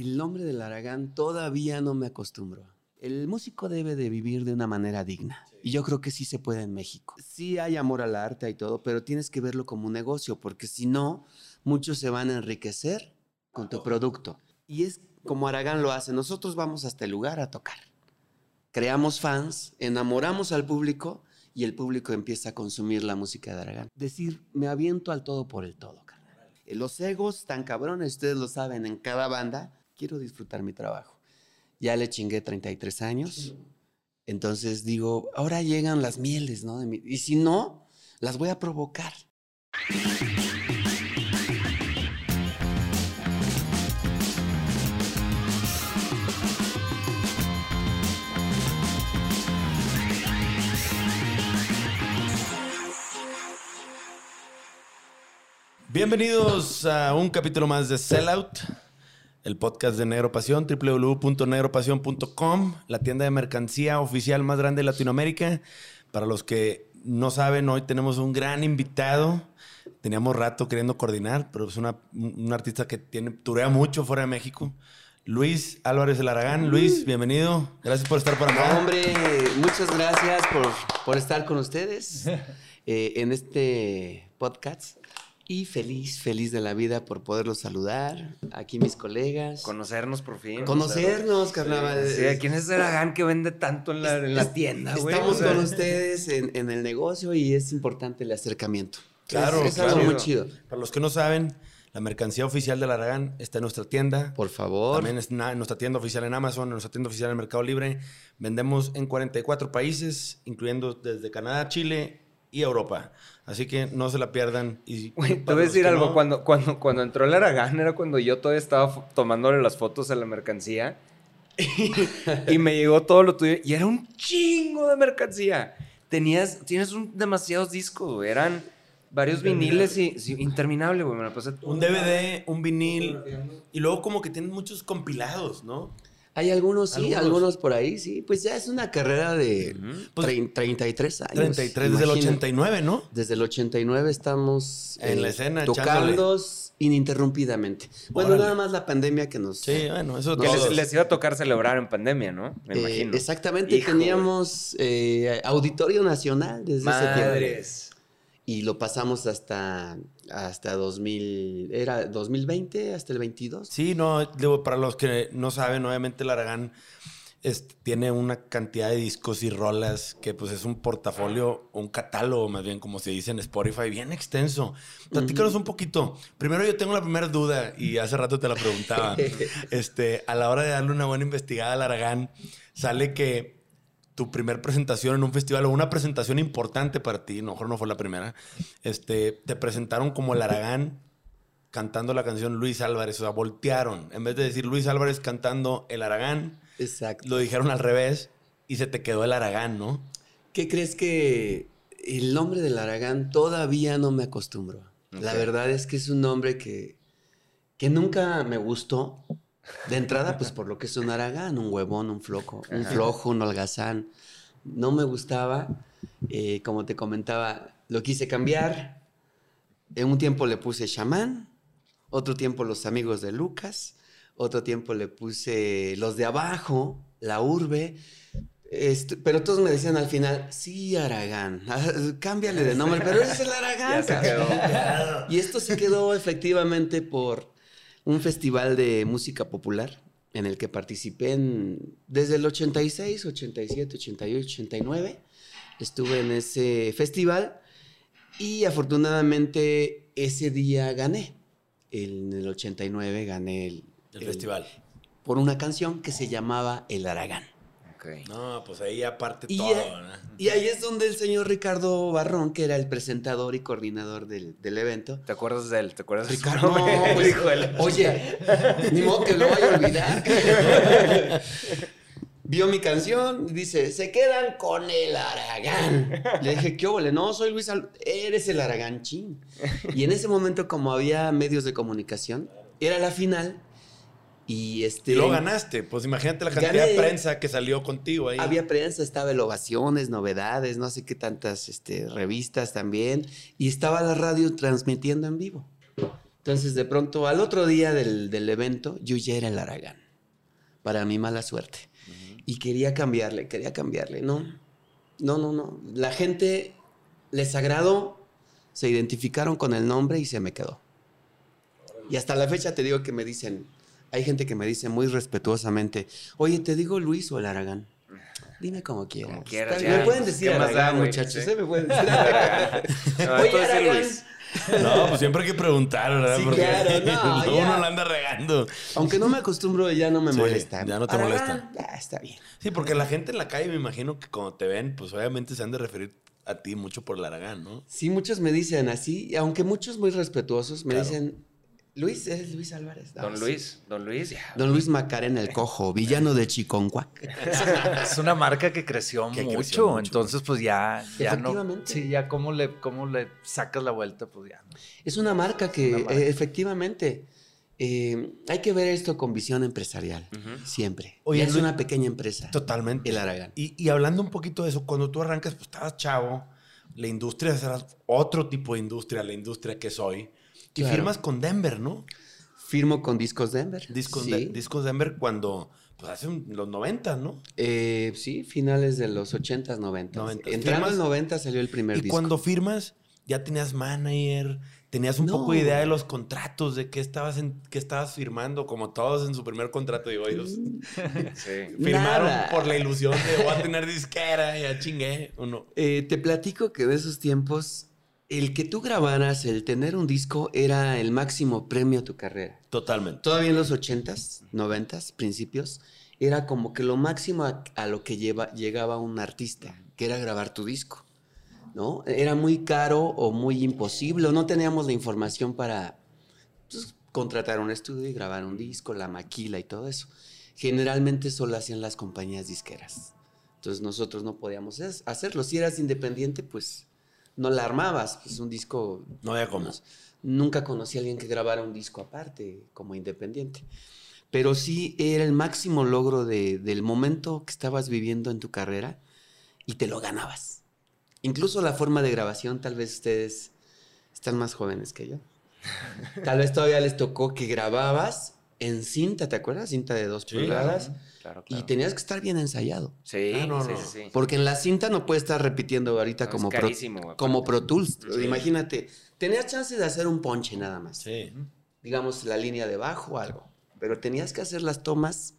El nombre del Aragán todavía no me acostumbro. El músico debe de vivir de una manera digna. Y yo creo que sí se puede en México. Sí hay amor al arte y todo, pero tienes que verlo como un negocio, porque si no, muchos se van a enriquecer con tu producto. Y es como Aragán lo hace. Nosotros vamos hasta el lugar a tocar. Creamos fans, enamoramos al público y el público empieza a consumir la música de Aragán. Decir, me aviento al todo por el todo, carnal. Los egos tan cabrones, ustedes lo saben, en cada banda, quiero disfrutar mi trabajo. Ya le chingué 33 años. Entonces digo, ahora llegan las mieles, ¿no? y si no, las voy a provocar. Bienvenidos a un capítulo más de Sellout, el podcast de Negro Pasión, www.negropasión.com, la tienda de mercancía oficial más grande de Latinoamérica. Para los que no saben, hoy tenemos un gran invitado. Teníamos rato queriendo coordinar, pero es una, un artista que tiene, turea mucho fuera de México. Luis Álvarez del Aragán. Luis, bienvenido. Gracias por estar por acá. hombre, muchas gracias por, por estar con ustedes eh, en este podcast. Y feliz, feliz de la vida por poderlos saludar. Aquí mis colegas. Conocernos por fin. Conocernos, carnaval. Sí, ¿quién es Aragán que vende tanto en la, en la tienda, güey? Estamos con ustedes en, en, el negocio y es importante el acercamiento. Claro, es, es claro. algo muy chido. Para los que no saben, la mercancía oficial del Aragán está en nuestra tienda. Por favor. También está en nuestra tienda oficial en Amazon, en nuestra tienda oficial en Mercado Libre. Vendemos en 44 países, incluyendo desde Canadá, Chile y Europa. Así que no se la pierdan. Y Güey, te voy a decir algo. No... Cuando, cuando, cuando entró el Aragán era cuando yo todavía estaba tomándole las fotos a la mercancía. y me llegó todo lo tuyo. Y era un chingo de mercancía. Tenías, tienes un, demasiados discos, güey. Eran varios viniles y, sí, interminable, güey. Me la pasé un DVD, un vinil. Y luego como que tienen muchos compilados, ¿no? Hay algunos, sí, algunos. algunos. por ahí, sí. Pues ya es una carrera de uh -huh. pues, 33 años. 33 desde el 89, ¿no? Desde el 89 estamos en eh, la escena, tocando ininterrumpidamente. Bueno, Órale. nada más la pandemia que nos. Sí, bueno, eso que les, les, iba a tocar celebrar en pandemia, ¿no? Me eh, imagino. Exactamente, Hijo, teníamos eh, Auditorio Nacional desde Madres. ese tiempo. Y lo pasamos hasta, hasta 2000, era 2020, hasta el 22. Sí, no, digo, para los que no saben, obviamente es, tiene una cantidad de discos y rolas que pues es un portafolio, un catálogo más bien, como se dice en Spotify, bien extenso. Platícanos uh -huh. un poquito. Primero yo tengo la primera duda y hace rato te la preguntaba. este, a la hora de darle una buena investigada al Aragán, sale que tu primer presentación en un festival o una presentación importante para ti, mejor no fue la primera, este, te presentaron como el Aragán cantando la canción Luis Álvarez, o sea, voltearon. En vez de decir Luis Álvarez cantando el Aragán, Exacto. lo dijeron al revés y se te quedó el Aragán, ¿no? ¿Qué crees que el nombre del Aragán todavía no me acostumbro? Okay. La verdad es que es un nombre que, que nunca me gustó. De entrada, pues por lo que es un aragán, un huevón, un flojo, un flojo, un holgazán. No me gustaba. Eh, como te comentaba, lo quise cambiar. En un tiempo le puse chamán, otro tiempo los amigos de Lucas, otro tiempo le puse los de abajo, la urbe. Este, pero todos me decían al final, sí, Aragán, cámbiale de nombre, pero ese es el Aragán. Y esto se quedó efectivamente por un festival de música popular en el que participé en, desde el 86, 87, 88, 89. Estuve en ese festival y afortunadamente ese día gané. En el 89 gané el, el, el festival. Por una canción que se llamaba El Aragán. No, pues ahí aparte y todo. A, ¿no? Y ahí es donde el señor Ricardo Barrón, que era el presentador y coordinador del, del evento. ¿Te acuerdas de él? ¿Te acuerdas de Ricardo? No, pues, oye, ni modo que lo vaya a olvidar. Vio mi canción, dice, se quedan con el Aragán. Le dije, ¿qué óvole? No, soy Luis, Al eres el Aragán chin. Y en ese momento, como había medios de comunicación, era la final y, este, y lo ganaste. Pues imagínate la cantidad gané, de prensa que salió contigo ahí. Había prensa, estaba el Ovaciones, Novedades, no sé qué tantas este, revistas también. Y estaba la radio transmitiendo en vivo. Entonces, de pronto, al otro día del, del evento, yo ya era el Aragán. Para mi mala suerte. Y quería cambiarle, quería cambiarle. No, no, no, no. La gente les agradó, se identificaron con el nombre y se me quedó. Y hasta la fecha te digo que me dicen, hay gente que me dice muy respetuosamente, oye, ¿te digo Luis o el Aragán? Dime como quieras. Como quieras, ya. Me pueden decir ¿Qué más da, Aragán, güey? muchachos. Sí. ¿eh? Me pueden decir Aragán. No, Oye, Aragán. Luis. No, pues siempre hay que preguntar, ¿verdad? Sí, Porque claro, no, uno la anda regando. Aunque no me acostumbro, ya no me Sí, molesta. ya no te Aragán, molesta. Ya, está bien. Sí, porque la gente en la calle me imagino que cuando te ven, pues obviamente se han de referir a ti mucho por el Aragán, ¿no? Sí, muchos me dicen así, y aunque muchos muy respetuosos me Claro. dicen, Luis, es Luis Álvarez. Ah, Don sí. Luis, don Luis, ya. Don Luis Macarena el Cojo, villano de Chiconcuac. Es una marca que creció, Que mucho, creció mucho. entonces pues ya, ya no. Efectivamente. Sí, ya cómo le, cómo le sacas la vuelta, pues ya. no. Es una marca que Una marca. eh, efectivamente eh, hay que ver esto con visión empresarial, siempre. Oye, es Luis- una pequeña empresa. Totalmente. El Aragán. Y, y hablando un poquito de eso, cuando tú arrancas, pues estabas chavo, la industria era otro tipo de industria, la industria que es Y Claro. firmas con Denver, ¿no? Firmo con Discos Denver. Discos, sí. de- Discos Denver cuando, pues hace un- los 90, ¿no? Eh, sí, finales de los 80s, 90s. 90s. Entrando en 90 salió el primer Y disco. cuando firmas, ya tenías manager, tenías un No. poco de idea de los contratos, de qué estabas, en, qué estabas firmando, como todos en su primer contrato, digo, ellos Sí. firmaron Nada. por la ilusión de voy a tener disquera, ya chingué, o no. Eh, te platico que de esos tiempos, el que tú grabaras, el tener un disco, era el máximo premio a tu carrera. Totalmente. Todavía en los 80s, 90s, principios, era como que lo máximo a, a lo que lleva, llegaba un artista, que era grabar tu disco. ¿No? Era muy caro o muy imposible, o no teníamos la información para pues, contratar un estudio y grabar un disco, la maquila y todo eso. Generalmente solo hacían las compañías disqueras. Entonces nosotros no podíamos hacerlo. Si eras independiente, pues no la armabas. Pues un disco No había cómo. Nunca conocí a alguien que grabara un disco aparte, como independiente. Pero sí era el máximo logro de- del momento que estabas viviendo en tu carrera y te lo ganabas. Incluso la forma de grabación, tal vez ustedes están más jóvenes que yo. Tal vez todavía les tocó que grababas en cinta, ¿te acuerdas? Cinta de dos Sí, pulgadas. Claro, Y claro. tenías que estar bien ensayado. Sí, Ah, no, sí, no. sí, sí. Porque en la cinta no puedes estar repitiendo ahorita No, como, es Pro, como Pro Tools. Sí. Imagínate, tenías chance de hacer un ponche nada más Sí. digamos, la línea de bajo o algo. Pero tenías que hacer las tomas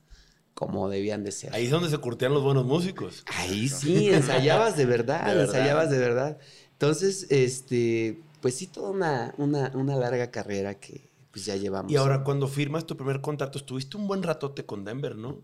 como debían de ser. Ahí es donde se curtían los buenos músicos. Ahí sí, ensayabas de verdad, De verdad. ensayabas de verdad. Entonces, este, pues sí, toda una, una, una larga carrera que pues ya llevamos. Y ahora, cuando firmas tu primer contrato, estuviste un buen ratote con Denver, ¿no?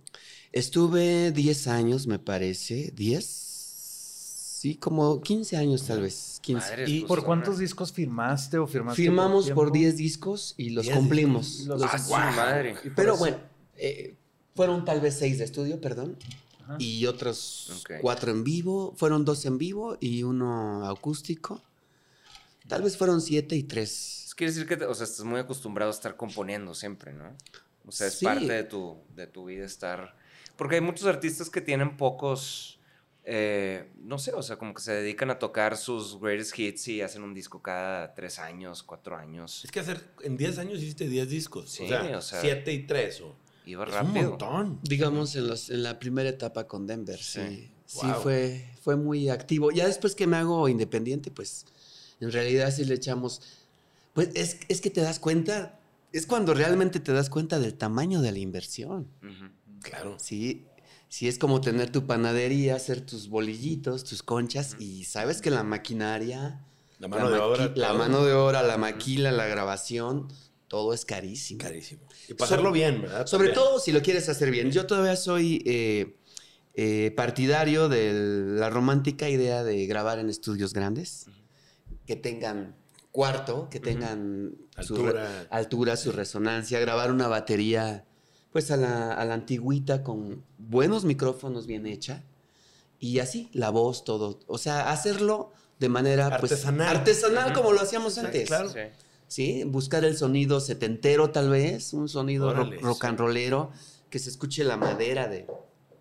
Estuve 10 años, me parece. ¿10? Sí, como 15 años tal vez. 15. Madres, ¿Y pues, por cuántos discos firmaste o firmaste? Firmamos por tiempo? 10 discos y los 10 cumplimos. discos. Los- Los- Ah, su madre. Pero bueno, eh, fueron tal vez 6 de estudio, perdón. Ajá. y otros Ok. cuatro en vivo. Fueron dos en vivo y uno acústico. Tal vez fueron siete y tres. Eso quiere decir que, te- o sea, estás muy acostumbrado a estar componiendo siempre, ¿no? O sea, es Sí. parte de tu, de tu vida estar... Porque hay muchos artistas que tienen pocos, eh, no sé, o sea, como que se dedican a tocar sus greatest hits y hacen un disco cada tres años, cuatro años. Es que hacer, en 10 años hiciste 10 discos. Sí, o sea, o sea, 7 y 3. O, Iba es un rápido. montón. Digamos en, los, en la primera etapa con Denver. Sí, Sí. fue, fue muy activo. Ya después que me hago independiente, pues en realidad sí le echamos. Pues es, es que te das cuenta. Es cuando realmente te das cuenta del tamaño de la inversión. Claro. Sí, sí es como tener tu panadería, hacer tus bolillitos, tus conchas y sabes que la maquinaria, La mano de obra. la mano de obra, la maquila, la grabación, todo es carísimo. Carísimo. Y Sobre- hacerlo bien, ¿verdad? Sobre todo si lo quieres hacer bien. Yo todavía soy eh, eh, partidario de la romántica idea de grabar en estudios grandes, que tengan cuarto, que tengan su Altura. altura, su resonancia, grabar una batería pues a la, a la antigüita con buenos micrófonos bien hecha y así, la voz, todo. O sea, hacerlo de manera pues, Artesanal. artesanal como lo hacíamos Sí, antes. claro. Sí. ¿sí? Buscar el sonido setentero tal vez, un sonido ro- rock and rollero, que se escuche la madera de,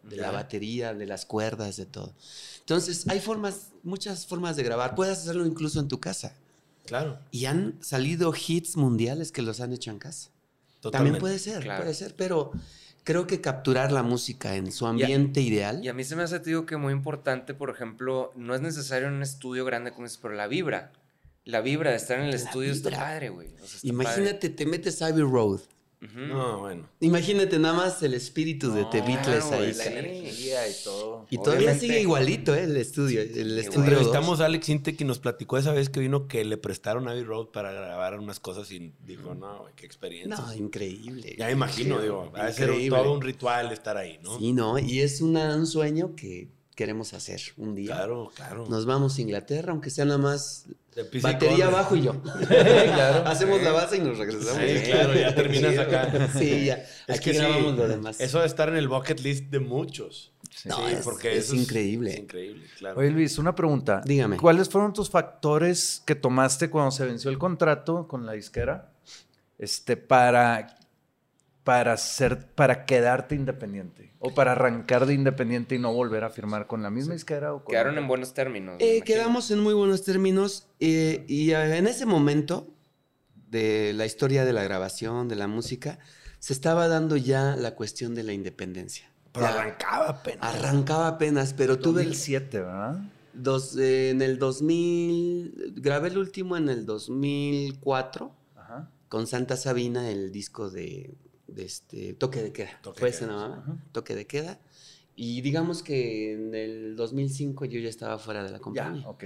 de la batería, de las cuerdas, de todo. Entonces, hay formas, muchas formas de grabar. Puedes hacerlo incluso en tu casa. Claro. Y han salido hits mundiales que los han hecho en casa. Totalmente. También puede ser, Claro. puede ser, pero creo que capturar la música en su ambiente ideal. Y a mí se me hace, te digo, que muy importante, por ejemplo, no es necesario un estudio grande como es, pero la vibra. La vibra de estar en el La estudio está padre, güey. O sea, está Imagínate, te metes a Abbey Road. No, bueno. Imagínate nada más el espíritu de The Beatles ahí. la energía y todo. Y todavía Obviamente. sigue igualito, ¿eh? El estudio. El estudio. Entrevistamos a Alex Intec y nos platicó esa vez que vino que le prestaron Abbey Road para grabar unas cosas y dijo, no, güey, qué experiencia. No, increíble. ya me imagino, Increíble, digo, ha de ser increíble. todo un ritual estar ahí, ¿no? Sí, no, y es una- un sueño que queremos hacer un día. Claro, claro. Nos vamos a Inglaterra, aunque sea nada más batería abajo y yo. Hacemos la base y nos regresamos. Sí, claro, ya terminas Sí, acá. Sí, ya. Es Aquí que sí, grabamos lo demás. Eso de estar en el bucket list de muchos. No, Sí, es- porque es eso increíble. Es increíble, claro. Oye, Luis, una pregunta. Dígame. ¿Cuáles fueron tus factores que tomaste cuando se venció el contrato con la disquera? Este, para, para ser, para quedarte independiente. O para arrancar de independiente y no volver a firmar con la misma disquera o con Quedaron en buenos términos. Eh, quedamos en muy buenos términos eh, y eh, en ese momento de la historia de la grabación, de la música, se estaba dando ya la cuestión de la independencia. Pero Ya arrancaba apenas. Arrancaba apenas, pero tuve el 2007, ¿verdad? dos, eh, en el 2000, grabé el último en el 2004 Ajá. con Santa Sabina, el disco de, de este, Toque de Queda. Toque Fue de ese Ajá. Toque de Queda. Y digamos que en el 2005 yo ya estaba fuera de la Ya, compañía. ok.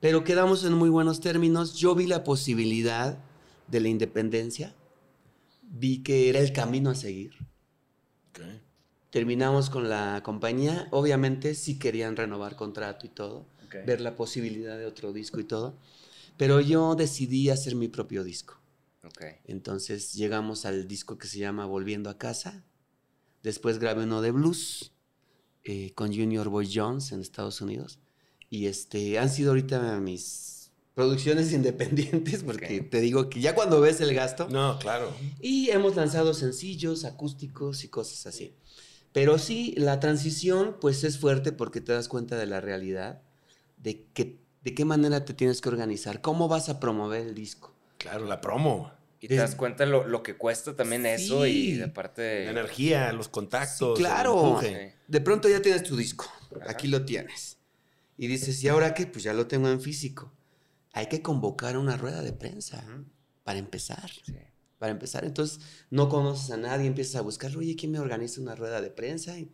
Pero quedamos en muy buenos términos. Yo vi la posibilidad de la independencia. Vi que era el camino a seguir. Terminamos con la compañía. Obviamente sí querían renovar contrato y todo. Ver la posibilidad de otro disco y todo. Pero yo decidí hacer mi propio disco. Entonces llegamos al disco que se llama Volviendo a casa. Después grabé uno de blues eh, con Junior Boy Jones en Estados Unidos. Y este, han sido ahorita mis producciones independientes porque te digo que ya cuando ves el gasto... No, claro. Y hemos lanzado sencillos, acústicos y cosas así. Pero sí, la transición pues es fuerte porque te das cuenta de la realidad, de, que, de qué manera te tienes que organizar, cómo vas a promover el disco. Claro, la promo. Y te Es- das cuenta lo, lo que cuesta también eso y de parte La energía, los contactos. Sí, claro. De pronto ya tienes tu disco, Ajá. aquí lo tienes. Y dices, ¿y ahora qué? Pues ya lo tengo en físico. Hay que convocar una rueda de prensa para empezar. Sí. Para empezar, entonces no conoces a nadie, empiezas a buscar, oye, ¿quién me organiza una rueda de prensa? Y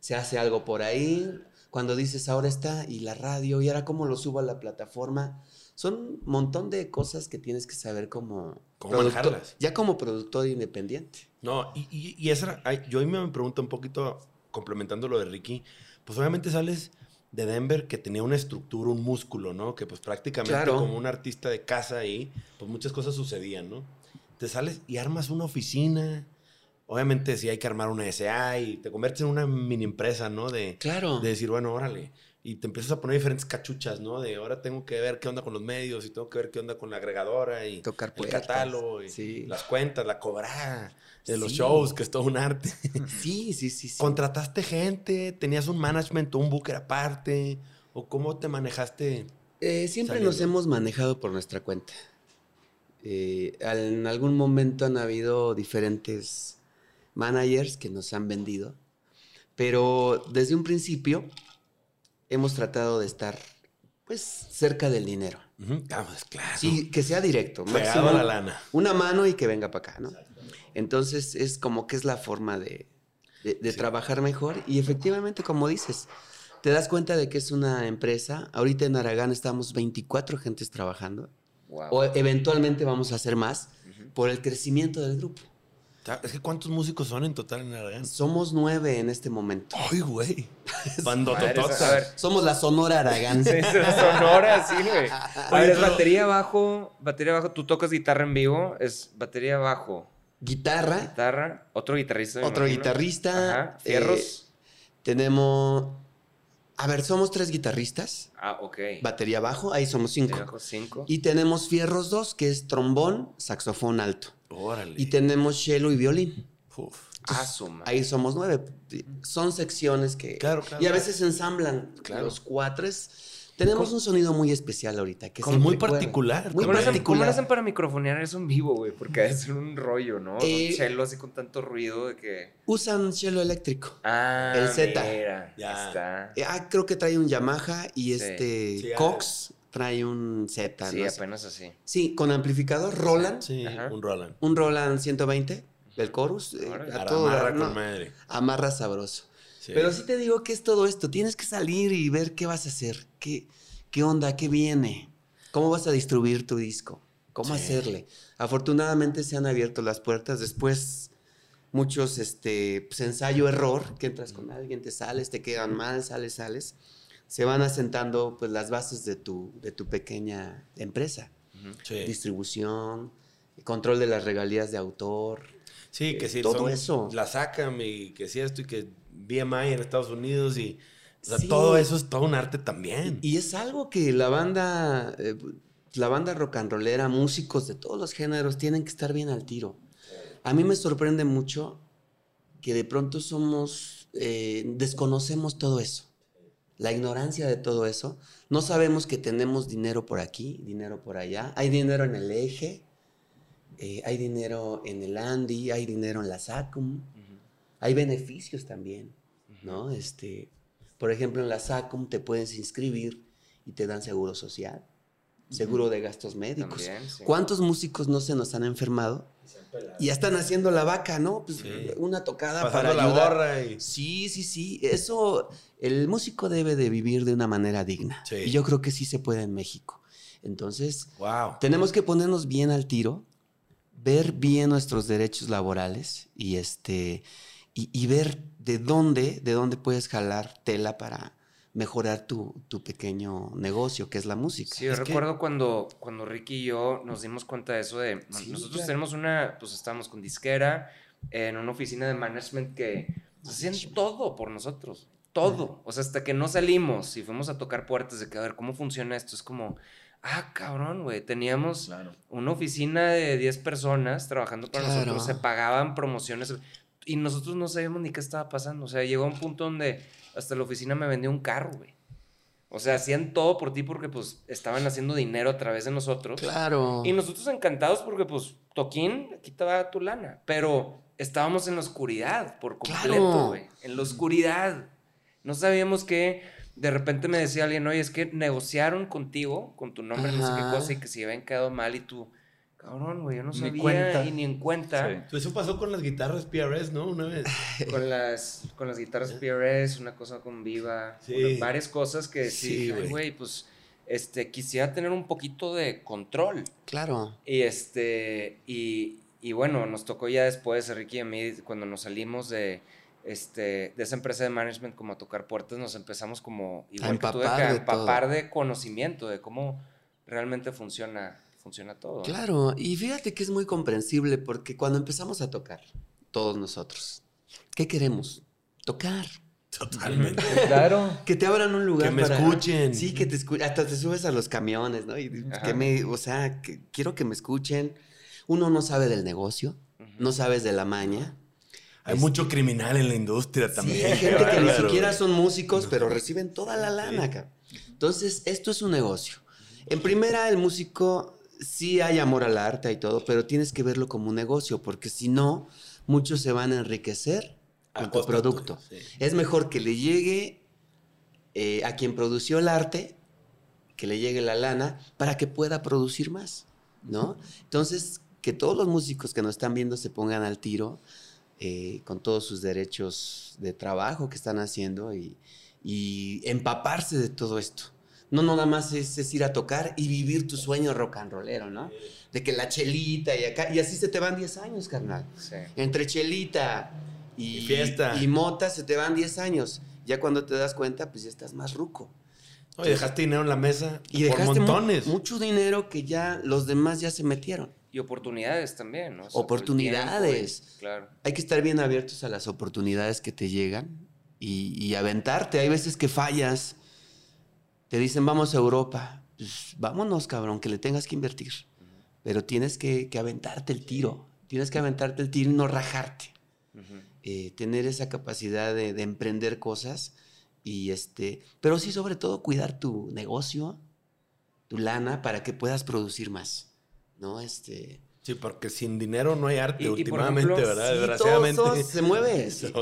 se hace algo por ahí. Cuando dices, ahora está, y la radio, y ahora cómo lo subo a la plataforma. Son un montón de cosas que tienes que saber como, Cómo productor- manejarlas. ya como productor independiente. No, y, y, y esa yo ahí me pregunto un poquito, complementando lo de Ricky, pues obviamente sales de Denver que tenía una estructura, un músculo, ¿no? Que pues prácticamente Claro. como un artista de casa ahí, pues muchas cosas sucedían, ¿no? Te sales y armas una oficina. Obviamente sí hay que armar una SA y te conviertes en una mini empresa, ¿no? De, Claro. de decir, bueno, órale. Y te empiezas a poner diferentes cachuchas, ¿no? De ahora tengo que ver qué onda con los medios y tengo que ver qué onda con la agregadora y Tocar el catálogo y Sí. las cuentas, la cobrada de los shows, que es todo un arte. Sí, sí, sí. sí. ¿Contrataste gente? ¿Tenías un management o un booker aparte? ¿O cómo te manejaste? Eh, siempre saliendo. nos hemos manejado por nuestra cuenta. Eh, en algún momento han habido diferentes managers que nos han vendido, pero desde un principio hemos tratado de estar pues cerca del dinero. Ujú, ah, pues, claro. Sí, que sea directo. Pegado máximo a la lana. Una mano y que venga para acá, ¿no? Entonces es como que es la forma de, de- de Sí. trabajar mejor y efectivamente, como dices, te das cuenta de que es una empresa. Ahorita en Aragán estamos 24 gentes trabajando Wow. o eventualmente vamos a hacer más por el crecimiento del grupo. Es que ¿cuántos músicos son en total en Aragán? Somos nueve en este momento. ¡Ay, güey! Somos la Sonora Aragán. Sí, es sonora, sí, güey. A ver, es batería bajo, batería bajo. Tú tocas guitarra en vivo, es batería bajo, Guitarra, guitarra, otro guitarrista. otro imagino. guitarrista. Ajá, fierros. eh, tenemos... A ver, somos tres guitarristas. ah, ok. Batería bajo, ahí somos Batería cinco. bajo, cinco. Y tenemos fierros dos, que es trombón, saxofón alto. Órale. Y tenemos cello y violín. Uf. ah, su madre. Ahí somos nueve. Son secciones que... Claro, claro. Y a veces ensamblan Claro. los cuatres. Tenemos un sonido muy especial ahorita. Que Como muy particular. Muy ¿Cómo hacen, cómo particular. hacen para microfonear eso en vivo, güey? Porque debe ser un rollo, ¿no? Eh, un cello así con tanto ruido de que... Usan cielo eléctrico. Ah, el Z. Mira, Ya. está. Eh, Ah, creo que trae un Yamaha y Sí. este Sí, ah. Cox trae un Z. Sí, no sé. apenas así. Sí, con amplificador Roland. Sí, Ajá. un Roland. Un Roland 120 del Chorus. eh, a todo Amarra ¿no? madre. Amarra sabroso. Sí. Pero sí te digo que es todo esto. Tienes que salir y ver qué vas a hacer. ¿Qué, qué onda? ¿Qué viene? ¿Cómo vas a distribuir tu disco? ¿Cómo Sí. hacerle? Afortunadamente se han abierto las puertas. Después, muchos este, pues, ensayo-error, que entras con alguien, te sales, te quedan mal, sales, sales. Se van asentando pues, las bases de tu, de tu pequeña empresa. Sí. Distribución, control de las regalías de autor. Sí, que sí. todo son- eso. La sacan y que sí esto y que BMI en Estados Unidos y... O sea, Sí. todo eso es todo un arte también. Y es algo que la banda, eh, la banda rock and rollera, músicos de todos los géneros tienen que estar bien al tiro. A mí me sorprende mucho que de pronto somos, eh, desconocemos todo eso. La ignorancia de todo eso. No sabemos que tenemos dinero por aquí, dinero por allá. Hay dinero en el eje, eh, hay dinero en el Andy, hay dinero en la SACUM. Hay beneficios también, ¿no? Este, por ejemplo, en la SACUM te puedes inscribir y te dan seguro social, seguro de gastos médicos. También, sí. ¿Cuántos músicos no se nos han enfermado? Y ya están haciendo la vaca, ¿no? Pues Sí. una tocada Pasando para la ayudar. gorra y... Sí, sí, sí. Eso, el músico debe de vivir de una manera digna. Sí. Y yo creo que sí se puede en México. Entonces, Wow. tenemos que ponernos bien al tiro, ver bien nuestros derechos laborales y este y, y ver de dónde, de dónde puedes jalar tela para mejorar tu, tu pequeño negocio, que es la música. Sí, yo Es que- recuerdo cuando, cuando Ricky y yo nos dimos cuenta de eso de... Sí, nosotros claro. tenemos una... Pues estábamos con disquera en una oficina de management que hacían todo por nosotros. Todo. O sea, hasta que no salimos y fuimos a tocar puertas de que, a ver, ¿cómo funciona esto? Es como... Ah, cabrón, güey. Teníamos Claro. una oficina de 10 personas trabajando para Claro. nosotros. Se pagaban promociones y nosotros no sabíamos ni qué estaba pasando. O sea, llegó a un punto donde hasta la oficina me vendió un carro, güey. O sea, hacían todo por ti porque pues estaban haciendo dinero a través de nosotros. Claro. Y nosotros encantados porque pues, Toquín, aquí te va tu lana. Pero estábamos en la oscuridad por completo, Claro. güey. En la oscuridad. No sabíamos que de repente me decía alguien, oye, es que negociaron contigo, con tu nombre, no sé qué cosa, y que se habían quedado mal y tú, cabrón, güey, yo no Ni sabía cuenta. y ni en cuenta. Sí. Pues eso pasó con las guitarras PRS, ¿no? Una vez. Con las, con las guitarras PRS, una cosa con Viva, Sí. varias cosas que sí, Sí, dije, "Ay, güey. pues este, quisiera tener un poquito de control. Claro. Y este, y, y bueno, nos tocó ya después, a Ricky y a mí, cuando nos salimos de, este, de esa empresa de management como a tocar puertas, nos empezamos como, igual que tú, de que empapar a de empapar de conocimiento, de cómo realmente funciona, funciona todo. Claro. Y fíjate que es muy comprensible porque cuando empezamos a tocar, todos nosotros, ¿qué queremos? Tocar. Totalmente. Claro. Que te abran un lugar Que me para- escuchen. Sí, que te escuchen. Hasta te subes a los camiones, ¿no? Y Ajá. que me, o sea, que quiero que me escuchen. Uno no sabe del negocio, no sabes de la maña. Hay mucho criminal en la industria Sí, también. hay gente que ni siquiera son músicos, pero reciben toda la lana, cabrón. Entonces, esto es un negocio. En primera, el músico sí hay amor al arte y todo, pero tienes que verlo como un negocio, porque si no, muchos se van a enriquecer A con tu producto. sí. Es mejor que le llegue eh, a quien produció el arte, que le llegue la lana, para que pueda producir más, ¿no? Entonces, que todos los músicos que nos están viendo se pongan al tiro eh, con todos sus derechos de trabajo que están haciendo y, y empaparse de todo esto. No, no nada más es, es ir a tocar y vivir tu sueño rock and rollero, ¿no? De que la chelita y acá, y así se te van 10 años, carnal. Sí. Entre chelita y, Y fiesta. y mota se te van 10 años. Ya cuando te das cuenta, pues ya estás más ruco. Oye, dejaste dinero en la mesa Y por dejaste mu- montones. mucho dinero que ya los demás ya se metieron. Y oportunidades también, ¿no? O sea, Oportunidades. tiempo claro. Hay que estar bien abiertos a las oportunidades que te llegan y, y aventarte. Hay veces que fallas. Te dicen, vamos a Europa. Pues vámonos, cabrón, que le tengas que invertir. Pero tienes que, que aventarte el tiro. Tienes que aventarte el tiro y no rajarte. Eh, tener esa capacidad de, de emprender cosas Y este, pero sí, sobre todo, cuidar tu negocio, tu lana, para que puedas producir más. ¿No? Este. Sí, porque sin dinero no hay arte Y- y, por últimamente, ejemplo, ¿verdad? sí, Desgraciadamente. todo- todo se mueve, sí.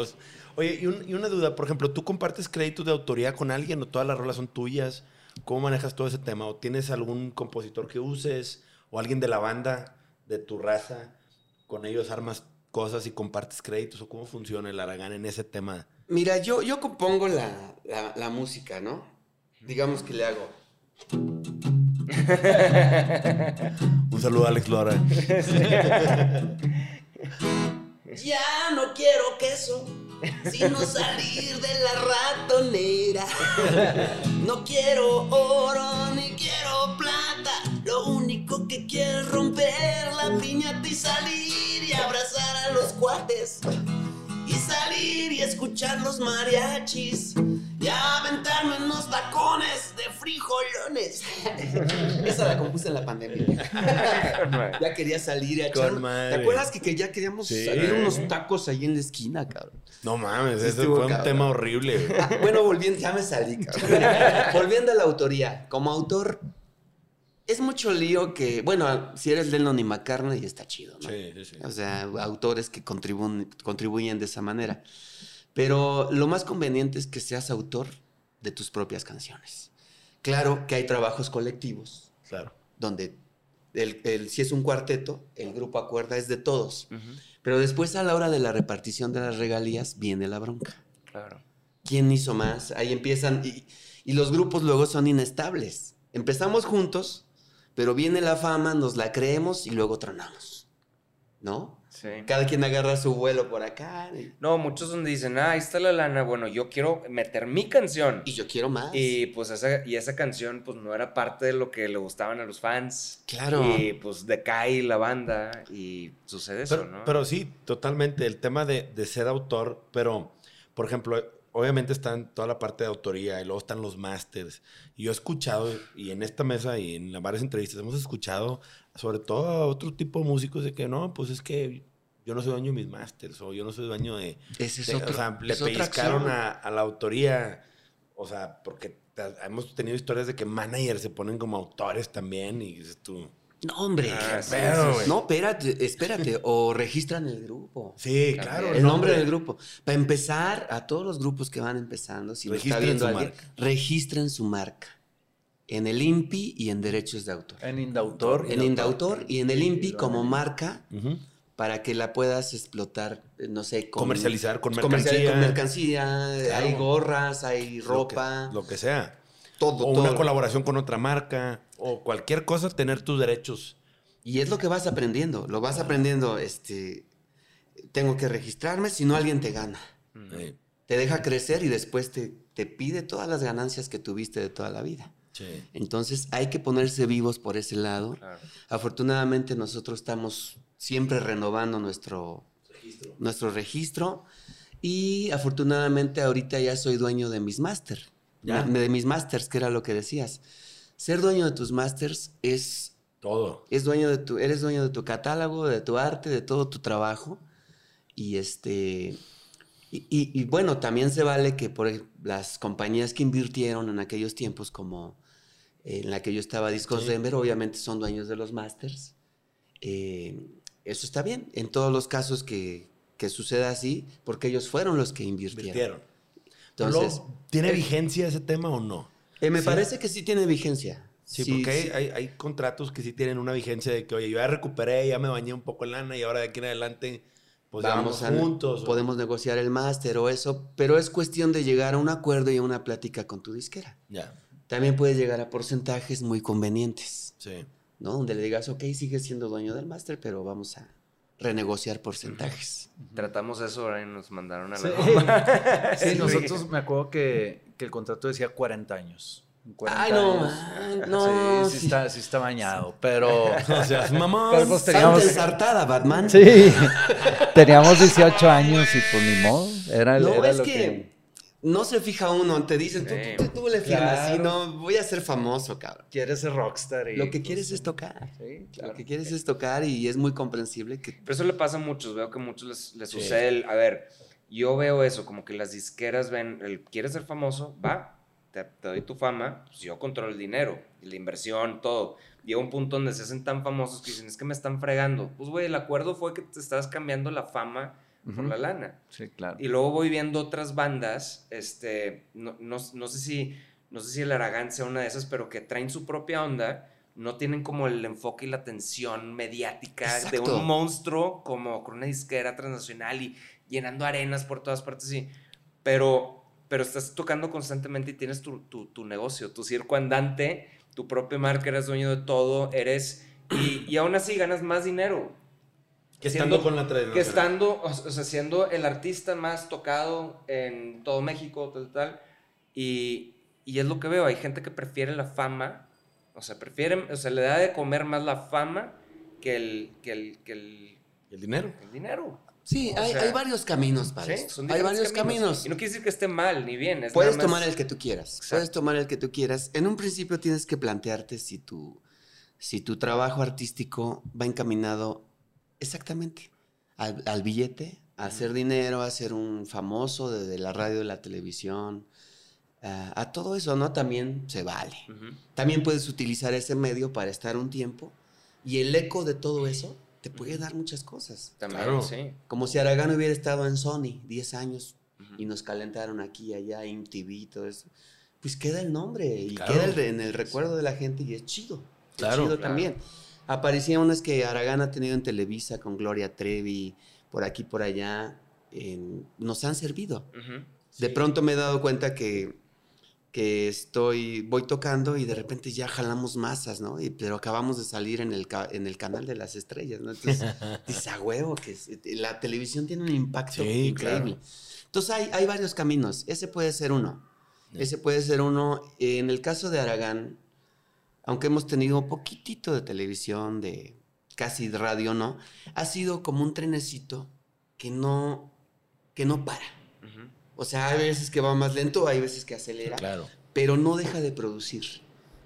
Oye, y, un- y una duda, por ejemplo, ¿tú compartes créditos de autoría con alguien o todas las rolas son tuyas? ¿Cómo manejas todo ese tema? ¿O tienes algún compositor que uses o alguien de la banda de tu raza? ¿Con ellos armas cosas y compartes créditos? ¿O cómo funciona el Aragán en ese tema? Mira, yo, yo compongo la, la- la música, ¿no? Digamos que le hago. Un saludo a Alex Lora. Ya no quiero queso, sino salir de la ratonera. No quiero oro ni quiero plata. Lo único que quiero es romper la piñata y salir y abrazar a los cuates. Y salir y escuchar los mariachis. Y aventarme unos tacones de Esa la compuse en la pandemia. Ya quería salir a echar. ¿Te acuerdas que, que ya queríamos Sí. salir unos tacos ahí en la esquina, cabrón? No mames, Sí ese estuvo fue un cabrón. tema horrible. güey. Ah, bueno, volviendo, ya me salí, cabrón. Volviendo a la autoría. Como autor, es mucho lío que, bueno, si eres Lennon y McCartney está chido, ¿no? Sí, sí, sí. O sea, autores que contribuyen, contribuyen de esa manera. Pero lo más conveniente es que seas autor de tus propias canciones. Claro que hay trabajos colectivos Claro. donde el, el- si es un cuarteto, el grupo acuerda es de todos. Pero después a la hora de la repartición de las regalías viene la bronca. Claro. ¿Quién hizo más? Ahí empiezan y, y los grupos luego son inestables. Empezamos juntos, pero viene la fama, nos la creemos y luego tronamos. ¿No? Sí. Cada quien agarra su vuelo por acá y, No, muchos donde dicen, ah, ahí está la lana, bueno, yo quiero meter mi canción. y yo quiero más. Y pues esa, y esa canción pues no era parte de lo que le gustaban a los fans. Claro. Y pues decae la banda y sucede eso, Pero, ¿no? pero sí, totalmente. El tema de, de ser autor, pero, por ejemplo, obviamente está en toda la parte de autoría y luego están los masters. Y yo he escuchado, y en esta mesa y en varias entrevistas hemos escuchado, sobre todo a otro tipo de músicos, de que no, pues es que yo no soy dueño de mis masters o yo no soy dueño de... Ese es de- otro- o sea, le pellizcaron a, a la autoría. O sea, porque hemos tenido historias de que managers se ponen como autores también y dices tú... No, hombre. Ah, güey? no, espérate, espérate. o registran el grupo. Sí, claro. el nombre del grupo. Para empezar, a todos los grupos que van empezando, si lo está Registren viendo su alguien, marca. registren su marca. En el INPI y en derechos de autor. En Indautor. En Indautor y en el INPI como marca para que la puedas explotar, eh, no sé, con, Comercializar con mercancía. con mercancía, Claro. hay gorras, hay Lo que- ropa, Lo que, sea. todo, O todo. una colaboración con otra marca. O cualquier cosa, tener tus derechos. Y es lo que vas aprendiendo, lo vas aprendiendo, este, tengo que registrarme, si no alguien te gana. Sí. Te deja crecer y después te, te pide todas las ganancias que tuviste de toda la vida. Sí. Entonces hay que ponerse vivos por ese lado. Claro. Afortunadamente nosotros estamos siempre renovando nuestro registro. nuestro registro y afortunadamente ahorita ya soy dueño de mis máster, de mis masters, que era lo que decías. Ser dueño de tus masters es, Todo. es dueño de tu, eres dueño de tu catálogo, de tu arte, de todo tu trabajo y este y, y- y bueno también se vale que por las compañías que invirtieron en aquellos tiempos como en la que yo estaba Discos Sí. Denver obviamente son dueños de los masters Eh, eso está bien en todos los casos que, que suceda así porque ellos fueron los que invirtieron, Invirtieron. entonces ¿Tiene vigencia ese tema o no? eh, me sí. parece que sí tiene vigencia Sí, porque hay, hay- hay contratos que sí tienen una vigencia de que, oye, yo ya recuperé, ya me bañé un poco en lana y ahora de aquí en adelante, pues vamos vamos a juntos. o- podemos negociar el máster o eso pero es cuestión de llegar a un acuerdo y a una plática con tu disquera Ya, También puedes llegar a porcentajes muy convenientes, sí. ¿no? Donde le digas, ok, sigues siendo dueño del máster, pero vamos a renegociar porcentajes. Tratamos eso ahora y nos mandaron a la Sí. Sí, nosotros me acuerdo que, que el contrato decía 40 años. 40 Ay, no, años. no. Sí, sí, sí. Está, sí está bañado, pero... O sea, mamá. Pero pues Santa teníamos... ensartada, Batman. Sí, teníamos 18 años y pues ni modo. Era, No, era es lo que, que... no se fija uno, te dicen, tú, tú, tú, tú le firmas, Claro. no, voy a ser famoso, cabrón. Quieres ser rockstar y... Lo que pues, quieres es tocar. Sí, Lo claro. que quieres es tocar y es muy comprensible que... Pero eso le pasa a muchos, veo que a muchos les, les Sí. sucede el, a ver, yo veo eso, como que las disqueras ven, el, ¿quieres ser famoso? Va, te, te doy tu fama, pues yo controlo el dinero, la inversión, todo. Llega un punto donde se hacen tan famosos que dicen, es que me están fregando. Pues, güey, el acuerdo fue que te estabas cambiando la fama por Ujú. la lana. Sí, claro. Y luego voy viendo otras bandas, este, no, no, no sé si, no sé si el Aragán sea una de esas, pero que traen su propia onda, no tienen como el enfoque y la atención mediática de Exacto. un monstruo como con una disquera transnacional y llenando arenas por todas partes, sí. Pero, pero estás tocando constantemente y tienes tu, tu, tu negocio, tu circo andante, tu propia marca, eres dueño de todo, eres... Y, y aún así ganas más dinero Que estando Siendo- con la tradición. que estando, o sea, siendo el artista más tocado en todo México, tal, tal, y, y es lo que veo, hay gente que prefiere la fama, o sea, prefiere, o sea, le da de comer más la fama que el, que el, que el, El dinero. el dinero. Sí, hay, sea, hay varios caminos para ¿sí? Hay varios caminos. Y no quiere decir que esté mal ni bien. Es Puedes nada más- tomar el que tú quieras. Exacto. Puedes tomar el que tú quieras. En un principio tienes que plantearte si tu, si tu trabajo artístico va encaminado exactamente al, al billete, a hacer dinero, a ser un famoso de, de la radio, de la televisión, a, a todo eso, ¿no? También se vale. Ujú. También puedes utilizar ese medio para estar un tiempo y el eco de todo eso te puede dar muchas cosas. También, Claro. sí. Como si Aragán hubiera estado en Sony 10 años Ujú. y nos calentaron aquí y allá, MTV y todo eso. Pues queda el nombre y Claro. queda el en el recuerdo de la gente y es chido. Es Claro. chido Claro. también. Aparecían unas que Aragán ha tenido en Televisa con Gloria Trevi, por aquí, por allá. en- nos han servido. De pronto me he dado cuenta que, que estoy, voy tocando y de repente ya jalamos masas, ¿no? Y- pero acabamos de salir en el, en el canal de las estrellas, ¿no? Entonces, dices, a huevo, que es- la televisión tiene un impacto Sí, increíble. Entonces, hay, hay varios caminos. Ese puede ser uno. Ese puede ser uno. En el caso de Aragán, aunque hemos tenido un poquitito de televisión, de casi de radio, ¿no? Ha sido como un trenecito que no, que no para. O sea, hay veces que va más lento, hay veces que acelera, Claro. pero no deja de producir.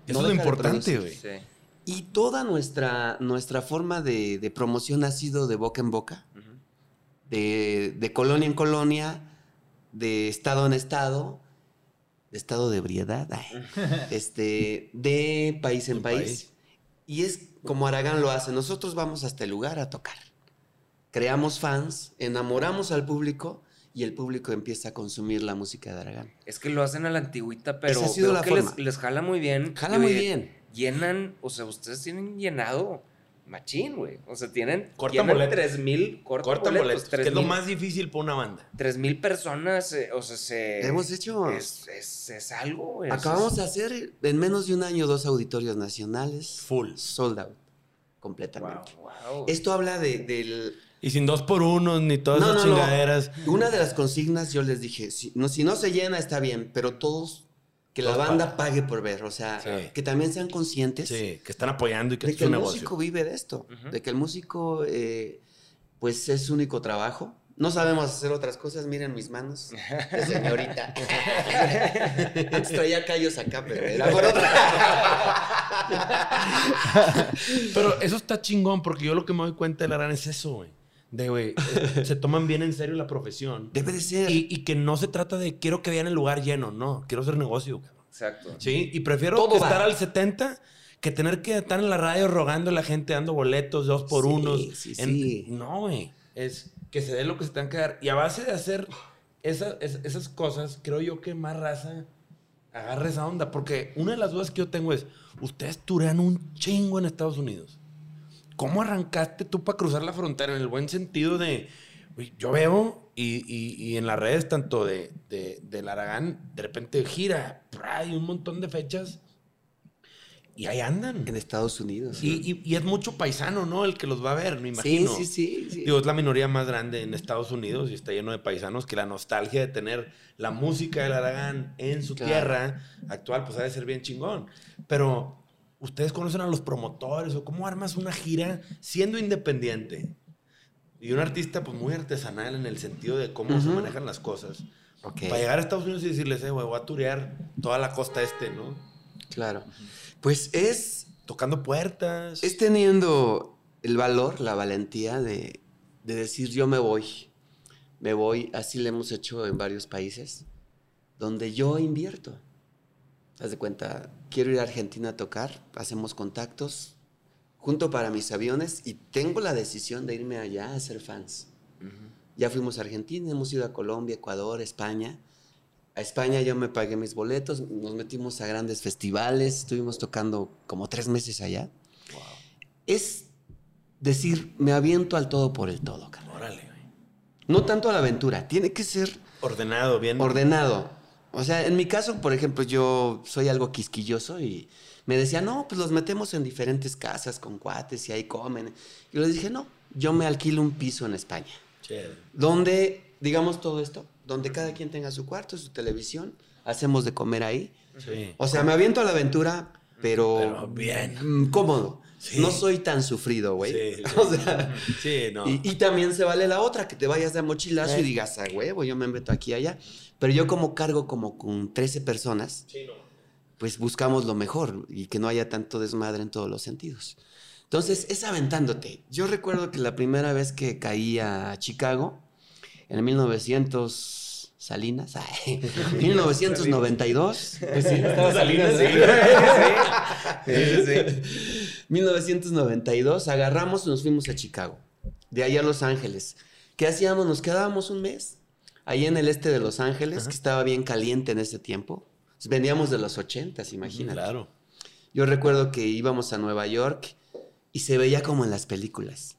Eso No es lo importante, güey. Sí. Y toda nuestra, nuestra forma de, de promoción ha sido de boca en boca, de, de colonia en colonia, de estado en estado, de estado de ebriedad, este, de país en país. país. Y es como Aragán lo hace. Nosotros vamos hasta el lugar a tocar. Creamos fans, enamoramos al público y el público empieza a consumir la música de Aragán. Es que lo hacen a la antigüita, pero que les, les jala muy bien. Jala muy bien. Llenan, o sea, ustedes tienen llenado machín, güey. O sea, tienen Cortan llenan boletos. 3 mil, cortan, Corta boletos, boletos, que es lo mil- más difícil para una banda. tres mil personas, eh, o sea, se... Hemos hecho... Es, es, es algo, güey. Acabamos de hacer en menos de un año dos auditorios nacionales. Full. Sold out. Completamente. Wow. Esto habla de, del... Y sin dos por uno, ni todas No, esas no, no. chingaderas. Una de las consignas yo les dije, si no, si no se llena está bien, pero todos, que la banda pague por ver. O sea, Sí. que también sean conscientes Sí, que están apoyando y que de esto que es el un negocio. músico vive de esto. De que el músico, eh, pues es su único trabajo. No sabemos hacer otras cosas. Miren mis manos. De señorita. Antes traía callos acá, pero era por otra. Pero eso está chingón, porque yo lo que me doy cuenta de la gran es eso, güey. De, güey, eh, se toman bien en serio la profesión. Debe de ser. Y, y que no se trata de quiero que vean el lugar lleno, no. Quiero hacer negocio. Exacto. Sí, y prefiero Todo que va. estar al 70 que tener que estar en la radio rogando a la gente dando boletos dos por Sí, unos. sí, En- sí. No, güey. Es que se dé lo que se tengan que dar. Y a base de hacer esa- es- esas cosas, creo yo que más raza agarre esa onda. Porque una de las dudas que yo tengo es, ustedes turean un chingo en Estados Unidos. ¿Cómo arrancaste tú para cruzar la frontera? En el buen sentido de, yo veo y, y- y en las redes tanto de, de, del Aragán, de repente gira, hay un montón de fechas y ahí andan. En Estados Unidos. Y, y- y es mucho paisano, ¿no? El que los va a ver, me sí, imagino. sí, sí, sí. Digo, es la minoría más grande en Estados Unidos y está lleno de paisanos que la nostalgia de tener la música del Aragán en su Claro. tierra actual, pues ha de ser bien chingón. Pero, ¿ustedes conocen a los promotores o cómo armas una gira siendo independiente? Y un artista, pues muy artesanal en el sentido de cómo se manejan las cosas. Para llegar a Estados Unidos y decirles, eh, voy a turear toda la costa este, ¿no? claro. Pues es, Tocando puertas. es teniendo el valor, la valentía de, de decir yo me voy. me voy, así lo hemos hecho en varios países, donde yo invierto. Haz de cuenta, quiero ir a Argentina a tocar, hacemos contactos, junto para mis aviones y tengo la decisión de irme allá a ser fans. Ya fuimos a Argentina, hemos ido a Colombia, Ecuador, España. A España yo me pagué mis boletos, nos metimos a grandes festivales, estuvimos tocando como tres meses allá. Es decir, me aviento al todo por el todo, carnal. Órale, güey. No tanto a la aventura, tiene que ser Ordenado, bien. ordenado. O sea, en mi caso, por ejemplo, yo soy algo quisquilloso y me decía, no, pues los metemos en diferentes casas con cuates y ahí comen. Y les dije, no, yo me alquilo un piso en España, Chévere. donde, digamos todo esto, donde cada quien tenga su cuarto, su televisión, hacemos de comer ahí. Sí. O sea, me aviento a la aventura, pero, Pero bien. mm, cómodo. Sí. No soy tan sufrido, güey. Sí, sí. O sea, Sí, no. y, y también se vale la otra, que te vayas de mochilazo Eh. y digas, a huevo, yo me meto aquí y allá. Pero yo como cargo como con 13 personas, Sí, no. pues buscamos lo mejor y que no haya tanto desmadre en todos los sentidos. Entonces, es aventándote. Yo recuerdo que la primera vez que caí a Chicago, en el 1900 Salinas, ay, 1992. Pues sí, estaba Salinas, sí. Sí, sí, sí. 1992, agarramos y nos fuimos a Chicago. De ahí a Los Ángeles. ¿Qué hacíamos? Nos quedábamos un mes. Ahí en el este de Los Ángeles, que estaba bien caliente en ese tiempo. Veníamos de los 80, imagínate. Claro. Yo recuerdo que íbamos a Nueva York y se veía como en las películas.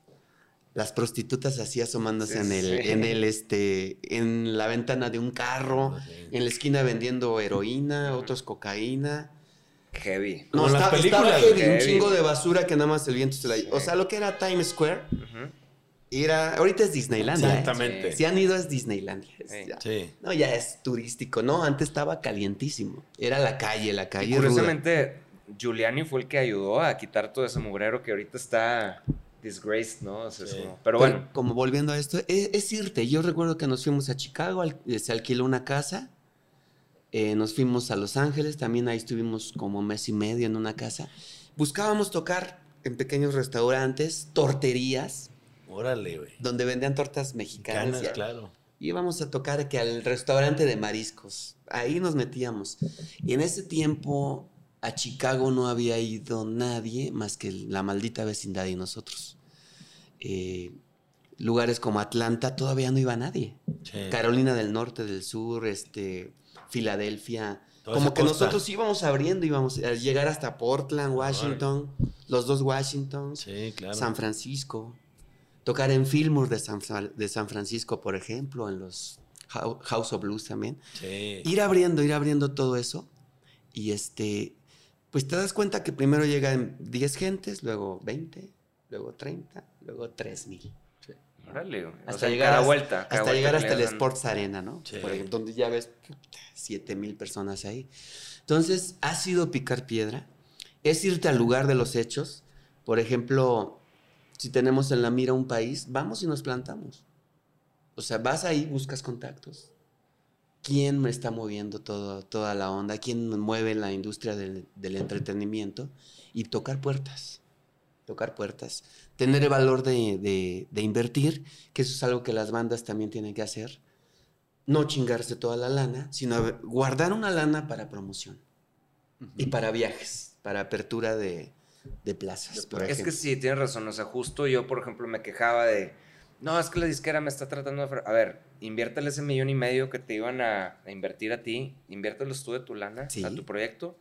Las prostitutas así asomándose Sí, en el, sí. en el, este, en la ventana de un carro, en la esquina vendiendo heroína, otros cocaína. Heavy. No, Como las estaba, heavy, un chingo de basura que nada más el viento se la... Sí. O sea, lo que era Times Square, era... Ahorita es Disneylandia, ¿eh? Exactamente. Si han ido es Disneylandia. es Sí. ya- Sí. No, ya es turístico, ¿no? Antes estaba calientísimo. Era la calle, la Y calle ruda. curiosamente, Giuliani fue el que ayudó a quitar todo ese mugrero que ahorita está disgraced, ¿no? O sea, es Sí. como- pero bueno, como volviendo a esto, es, es irte. Yo recuerdo que nos fuimos a Chicago, al- se alquiló una casa. eh, nos fuimos a Los Ángeles, también ahí estuvimos como mes y medio en una casa. Buscábamos tocar en pequeños restaurantes, torterías, Órale, güey. donde vendían tortas mexicanas. Canas, ya. claro. Íbamos a tocar que al restaurante de mariscos. Ahí nos metíamos. Y en ese tiempo a Chicago no había ido nadie más que la maldita vecindad y nosotros. Eh, lugares como Atlanta todavía no iba nadie. Sí. Carolina del Norte, del Sur, este, Filadelfia. Toda como que costa. nosotros íbamos abriendo, íbamos a llegar hasta Portland, Washington, los dos. Sí, claro. San Francisco. Tocar en Fillmore de San, de San Francisco, por ejemplo, en los Hou- House of Blues también. Sí. Ir abriendo, ir abriendo todo eso. Y este, pues te das cuenta que primero llegan 10 gentes, luego 20, luego 30, luego 3000. órale, güey. O Hasta sea, llegar cada hasta- vuelta. cada Hasta vuelta llegar hasta el Sports Arena, ¿no? Sí. Por ejemplo, donde ya ves 7 mil personas ahí. Entonces, ha sido picar piedra. Es irte al lugar de los hechos. Por ejemplo, si tenemos en la mira un país, vamos y nos plantamos. O sea, vas ahí, buscas contactos. ¿Quién me está moviendo todo, toda la onda? ¿Quién mueve la industria del, del entretenimiento? Y tocar puertas. Tocar puertas. Tener el valor de, de- de invertir, que eso es algo que las bandas también tienen que hacer. No chingarse toda la lana, sino guardar una lana para promoción. Y para viajes, para apertura de, de plazas, por Es ejemplo. que sí, tienes razón. O sea, justo yo, por ejemplo, me quejaba de. No, es que la disquera me está tratando de. ofre-". A ver, inviértele ese millón y medio que te iban a, a invertir a ti. Inviértelos tú de tu lana Sí. a tu proyecto.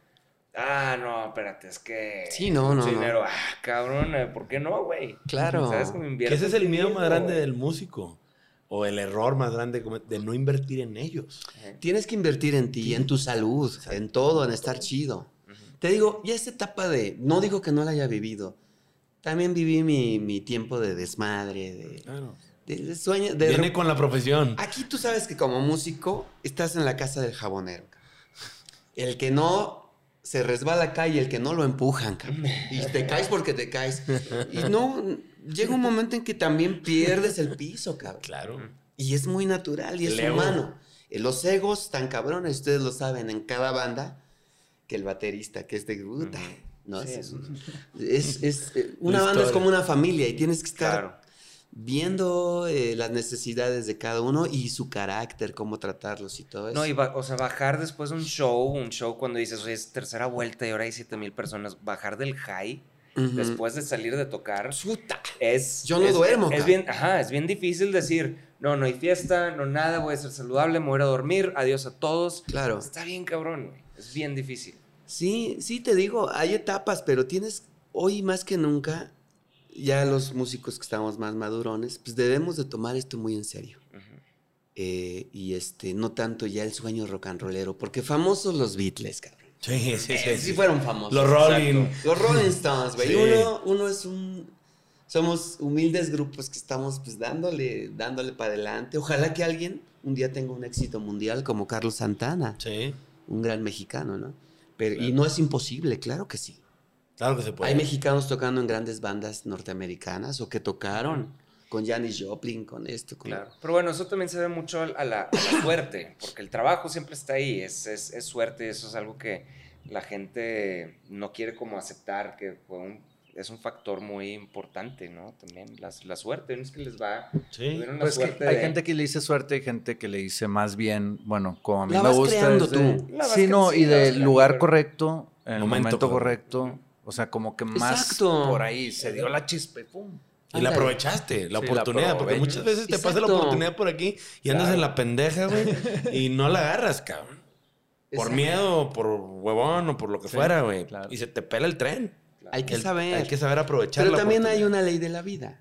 Ah, no, espérate, es que. Sí, no, no, no. dinero. Ah, cabrón, eh, ¿por qué no, güey? Claro. ¿Sabes cómo Que inviertes? ese es el miedo más grande del músico. O el error más grande de no invertir en ellos. Tienes que invertir en ti, en tu salud, en todo, en estar chido. Te digo, ya esa etapa de, no digo que no la haya vivido, también viví mi, mi tiempo de desmadre, de, Claro. de- de sueño. De Viene con la profesión. Aquí tú sabes que como músico estás en la casa del jabonero. El que no se resbala acá y el que no lo empujan, cabrón. Y te caes porque te caes. Y no, llega un momento en que también pierdes el piso, cabrón. Claro. Y es muy natural y es ego. humano. Eh, Los egos están cabrones, ustedes lo saben, en cada banda, que el baterista, que es de puta, ¿no? Sí, es, es eh, una banda es como una familia y tienes que estar Claro. viendo eh, las necesidades de cada uno y su carácter, cómo tratarlos y todo eso. No, y o sea, bajar después de un show, un show cuando dices, oye, es tercera vuelta y ahora hay 7 mil personas, bajar del high después de salir de tocar Puta. es... Yo no es- duermo, Es bien, ajá, es bien difícil decir, no, no hay fiesta, no nada, voy a ser saludable, me voy a ir a dormir, adiós a todos. Claro. Está bien cabrón. Es bien difícil. Sí, sí, te digo, hay etapas, pero tienes, hoy más que nunca, ya los músicos que estamos más madurones, pues debemos de tomar esto muy en serio. Eh, y este, no tanto ya el sueño rock and rollero, porque famosos los Beatles, cabrón. Sí, sí, sí. Eh, sí. sí fueron famosos. Los Rolling. Los Rolling Stones, güey. Sí. Uno, uno es un. Somos humildes grupos que estamos pues dándole, dándole para adelante. Ojalá que alguien un día tenga un éxito mundial como Carlos Santana, Sí, un gran mexicano, ¿no? Pero, Y no es imposible, claro que sí. claro que se puede. Hay mexicanos tocando en grandes bandas norteamericanas o que tocaron con Janis Joplin, con esto, con... Claro. Pero bueno, eso también se ve mucho a la, a la suerte, porque el trabajo siempre está ahí, es, es, es suerte eso es algo que la gente no quiere como aceptar, que fue un- es un factor muy importante, ¿no? También la, la suerte, no es que les va... Sí. Pues que hay de- gente que le dice suerte, hay gente que le dice más bien, bueno, como a mí La me vas gusta. creando es de- tú. La vas Sí, no, y del lugar correcto, en el Momento momento, correcto. correcto. O sea, como que más Exacto. por ahí se dio la chispa y pum. Y la aprovechaste, la Sí, la oportunidad, porque muchas veces te pasa la oportunidad por aquí y andas Claro. en la pendeja, güey, y no la agarras, cabrón. Por Exacto. miedo, por huevón o por lo que Sí, fuera, güey. claro. Y se te pela el tren. Hay que El- saber. Hay que saber aprovechar Pero la también hay una ley de la vida.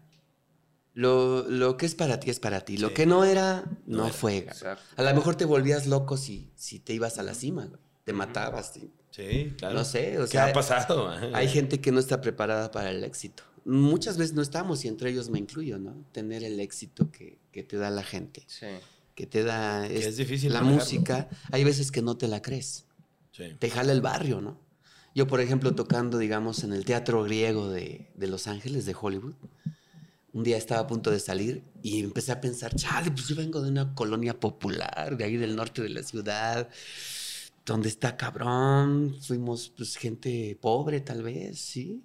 Lo, lo que es para ti es para ti. Lo Sí. que no era, no, No fue. A lo mejor te volvías loco si, si te ibas a la cima. Te matabas. sí. Sí, claro. No sé, o ¿Qué sea, ha pasado? Hay gente que no está preparada para el éxito. Muchas veces no estamos, y entre ellos me incluyo, ¿no? Tener el éxito que, que te da la gente, Sí. que te da Que es- es difícil la manejarlo. música. Hay veces que no te la crees. Sí. te jala el barrio, ¿no? Yo, por ejemplo, tocando, digamos, en el Teatro Griego de, de Los Ángeles, de Hollywood, un día estaba a punto de salir y empecé a pensar, chale, pues yo vengo de una colonia popular, de ahí del norte de la ciudad, donde está cabrón, fuimos pues gente pobre tal vez, ¿sí?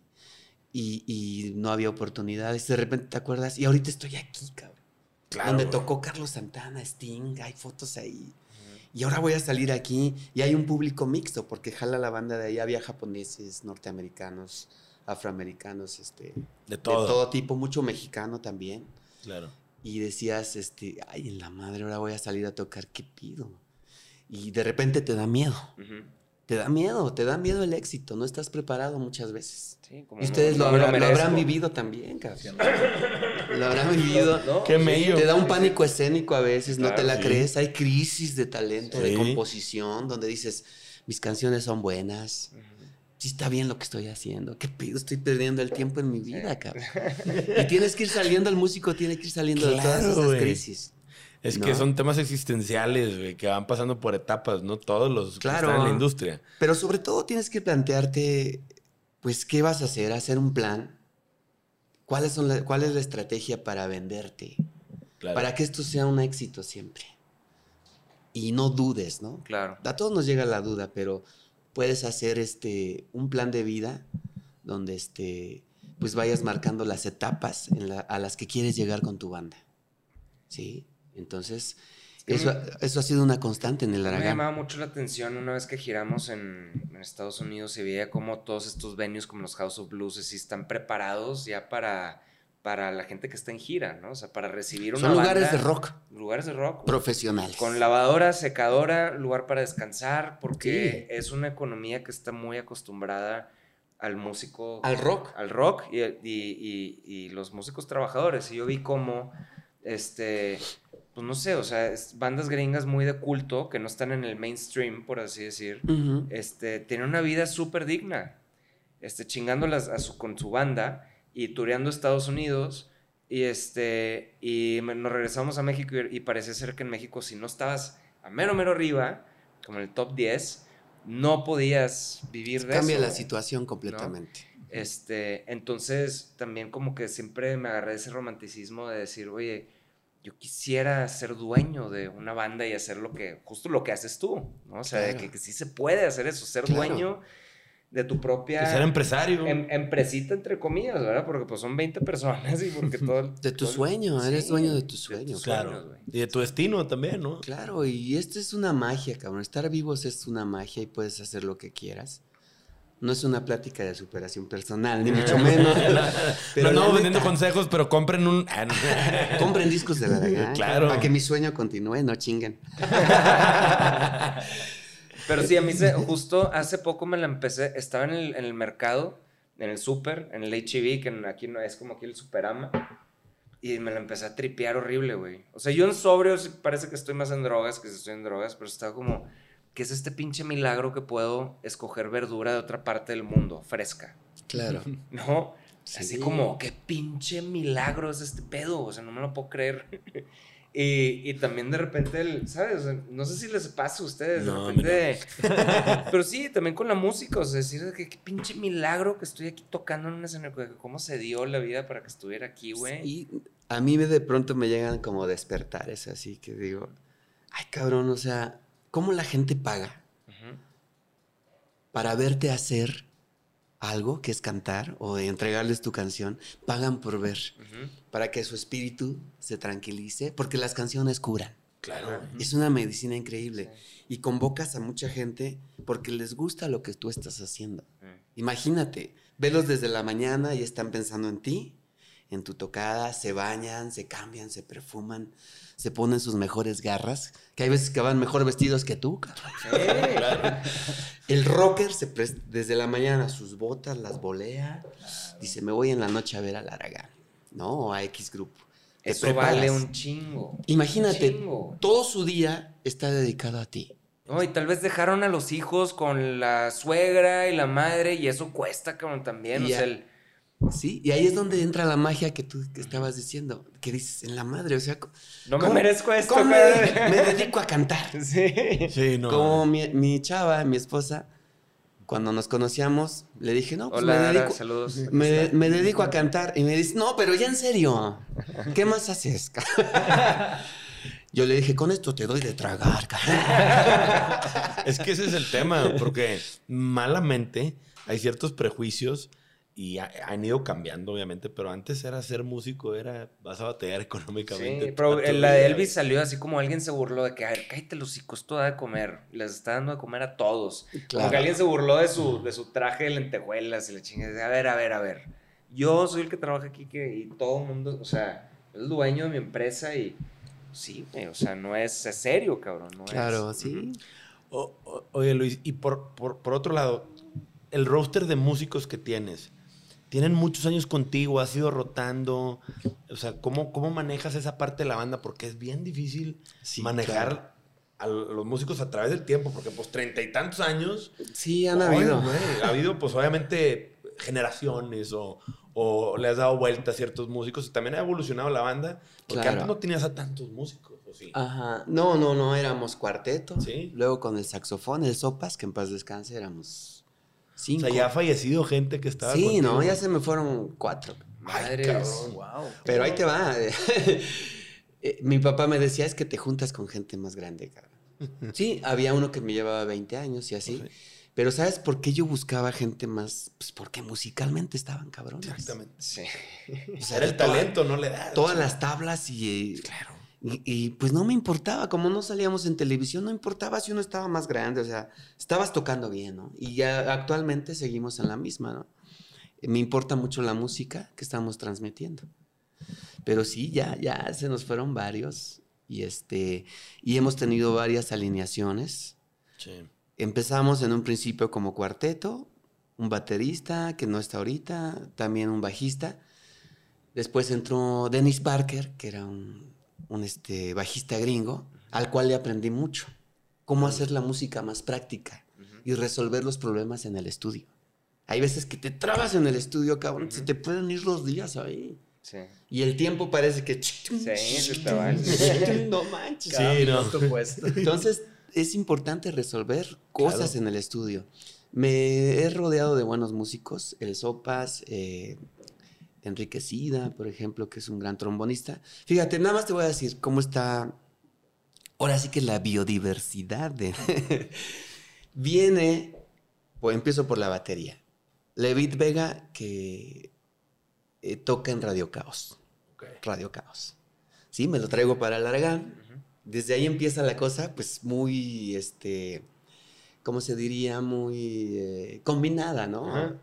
Y, y no había oportunidades, de repente te acuerdas, y ahorita estoy aquí, cabrón. Claro, donde tocó Carlos Santana, Sting, hay fotos ahí. Y ahora voy a salir aquí y hay un público mixto porque jala la banda de ahí, había japoneses, norteamericanos, afroamericanos, este, De todo. de todo tipo, mucho mexicano también. Claro. Y decías, este, ay, en la madre, ahora voy a salir a tocar, ¿qué pido? Y de repente te da miedo. Te da miedo, te da miedo el éxito, no estás preparado muchas veces. Sí, como Y ustedes no- lo, habrán, lo habrán vivido también, cabrón. Lo habrán vivido. ¿No? Qué mello. Te da un pánico escénico a veces, no te la sí. crees. Hay crisis de talento, de composición, donde dices, mis canciones son buenas. sí. Ujú. Sí está bien lo que estoy haciendo. ¿Qué pido? Estoy perdiendo el tiempo en mi vida, cabrón. Y tienes que ir saliendo, el músico tiene que ir saliendo de todas esas crisis. Es No. que son temas existenciales, güey, que van pasando por etapas, ¿no? Todos los que Claro. están en la industria. Pero sobre todo tienes que plantearte, pues, ¿qué vas a hacer? Hacer un plan. ¿Cuáles son la- ¿Cuál es la estrategia para venderte? Claro. Para que esto sea un éxito siempre. Y no dudes, ¿no? Claro. A todos nos llega la duda, pero puedes hacer este un plan de vida donde este pues vayas marcando las etapas en la- a las que quieres llegar con tu banda. ¿Sí? Entonces, eso, me- eso ha sido una constante en el Me Aragán. llamaba mucho la atención una vez que giramos en, en Estados Unidos y veía cómo todos estos venues como los House of Blues están preparados ya para, para la gente que está en gira, ¿no? O sea, para recibir una Son lugares banda- de rock Lugares de rock. profesionales. Con lavadora, secadora, lugar para descansar, porque es una economía que está muy acostumbrada al músico, Al rock. al rock y, y- y- y los músicos trabajadores. Y yo vi cómo, este, pues no sé, o sea, es- bandas gringas muy de culto, que no están en el mainstream, por así decir, este, tienen una vida súper digna, este, chingándolas a su, con su banda y tureando Estados Unidos. Y, este, y nos regresamos a México y, y parece ser que en México si no estabas a mero, mero arriba, como en el top 10, no podías vivir de Cambia eso. la situación completamente. Este, entonces también como que siempre me agarré ese romanticismo de decir, oye, yo quisiera ser dueño de una banda y hacer lo que, justo lo que haces tú, ¿no? O sea, Claro. que, que sí se puede hacer eso, ser Claro. dueño de tu propia... De ser empresario. em- empresita, entre comillas, ¿verdad? Porque pues son 20 personas y porque todo... De tu todo- sueño, eres dueño de tu sueño. tus claro. sueños, y de tu destino también, ¿no? Claro, y esto es una magia, cabrón. Estar vivos es una magia y puedes hacer lo que quieras. No es una plática de superación personal, ni mucho menos. no Pero andamos la vendiendo neta, consejos, pero compren un. Ah, no. Compren discos de Barragán. Claro. Para que mi sueño continúe, no chinguen. Pero sí, a mí se, justo hace poco me la empecé, estaba en el, en el mercado, en el súper, en el HEB, que en- aquí no es como aquí el Superama, y me la empecé a tripear horrible, güey. O sea, yo en sobrio parece que estoy más en drogas que si estoy en drogas, pero estaba como, ¿qué es este pinche milagro que puedo escoger verdura de otra parte del mundo, fresca? Claro. ¿No? Sí. Así como, qué pinche milagro es este pedo, o sea, no me lo puedo creer. Y, y también de repente, el, ¿sabes? No sé si les pasa a ustedes, No, de repente. Pero sí, también con la música, o sea, decir que qué pinche milagro que estoy aquí tocando en un escenario, que cómo se dio la vida para que estuviera aquí, güey. Y a mí me- de pronto me llegan como despertares, así que digo, ay cabrón, o sea, ¿cómo la gente paga para verte hacer algo que es cantar o de entregarles tu canción? Pagan por ver, para que su espíritu se tranquilice, porque las canciones curan. Claro. Es una medicina increíble. Y convocas a mucha gente porque les gusta lo que tú estás haciendo. Imagínate, velos desde la mañana y están pensando en ti, en tu tocada, se bañan, se cambian, se perfuman, se ponen sus mejores garras, que hay veces que van mejor vestidos que tú. cabrón. El rocker se desde la mañana sus botas las volea, dice, me voy en la noche a ver a Laragán, ¿no? O a X grupo. Te Eso preparas. vale un chingo. Imagínate, Un chingo. todo su día está dedicado a ti. No, y tal vez dejaron a los hijos con la suegra y la madre, y eso cuesta, cabrón, también. Y o sea, el- Sí, y ahí es donde entra la magia que tú que estabas diciendo, que dices, en la madre, o sea, no me ¿cómo- merezco esto, ¿cómo me, dedico a cantar? Sí. Sí, no. Como mi, mi chava, mi esposa, cuando nos conocíamos, le dije, no, pues Hola, me Ara, dedico, saludos. Me, me dedico a cantar. Y me dice, no, pero ya en serio, ¿qué más haces? Yo le dije, con esto te doy de tragar. Es que ese es el tema, porque malamente hay ciertos prejuicios y ha- han ido cambiando, obviamente, pero antes era ser músico, era vas a batallar económicamente. Sí, pero la de vida. Elvis salió así como alguien se burló de que, a ver, cállate los hocico, esto da de comer. Les está dando de comer a todos. Como Claro. que alguien se burló de su, de su traje de lentejuelas y le chingue. A ver, a ver, a ver. Yo soy el que trabaja aquí que, y todo el mundo, o sea, es el dueño de mi empresa y sí, güey, o sea, no es, es serio, cabrón. No Claro, es. sí. O- o- oye, Luis, y por, por, por otro lado, el roster de músicos que tienes, tienen muchos años contigo, has ido rotando. O sea, ¿cómo, cómo manejas esa parte de la banda? Porque es bien difícil Sí, manejar claro. a los músicos a través del tiempo, porque pues treinta y tantos años. Sí, han Ay, habido. ha habido, pues obviamente, generaciones o, o le has dado vuelta a ciertos músicos y también ha evolucionado la banda, porque Claro. antes no tenías a tantos músicos, ¿o sí? Ajá. No, no, no, éramos cuarteto. Sí. Luego con el saxofón, el sopas, que en paz descanse, éramos o sea, ya ha fallecido gente que estaba sí, contigo. no, ya se me fueron cuatro. Ay, Madres. cabrón. Wow. Pero ahí te va. Eh, Mi papá me decía, es que te juntas con gente más grande, cabrón. Sí, había uno que me llevaba 20 años y así. Sí. Pero ¿sabes por qué yo buscaba gente más? Pues porque musicalmente estaban cabrones. Exactamente. Sí. O sea, Era el toda- talento, no le das. Todas las tablas y, Claro. Y, y, pues no me importaba, como no salíamos en televisión, no importaba si uno estaba más grande, o sea, estabas tocando bien, ¿no? Y ya actualmente seguimos en la misma, ¿no? Me importa mucho la música que estamos transmitiendo. Pero sí, ya, ya se nos fueron varios y este, y hemos tenido varias alineaciones. Sí. Empezamos en un principio como cuarteto, un baterista que no está ahorita, también un bajista. Después entró Dennis Parker, que era un, un, este, bajista gringo, al cual le aprendí mucho. Cómo hacer la música más práctica y resolver los problemas en el estudio. Hay veces que te trabas en el estudio, cabrón, se te pueden ir los días ahí. Sí. Y el tiempo parece que... Sí, no manches. Sí, no. Entonces, es importante resolver cosas en el estudio. Me he rodeado de buenos músicos, el Sopas, eh, Enrique Sida, por ejemplo, que es un gran trombonista. Fíjate, nada más te voy a decir cómo está, ahora sí que la biodiversidad de... Viene Pues empiezo por la batería. Levit Vega, que eh, toca en Radio Caos. Radio Caos. Sí, me lo traigo para Laragán. Desde ahí empieza la cosa, pues muy, este, ¿cómo se diría? Muy eh, combinada, ¿no?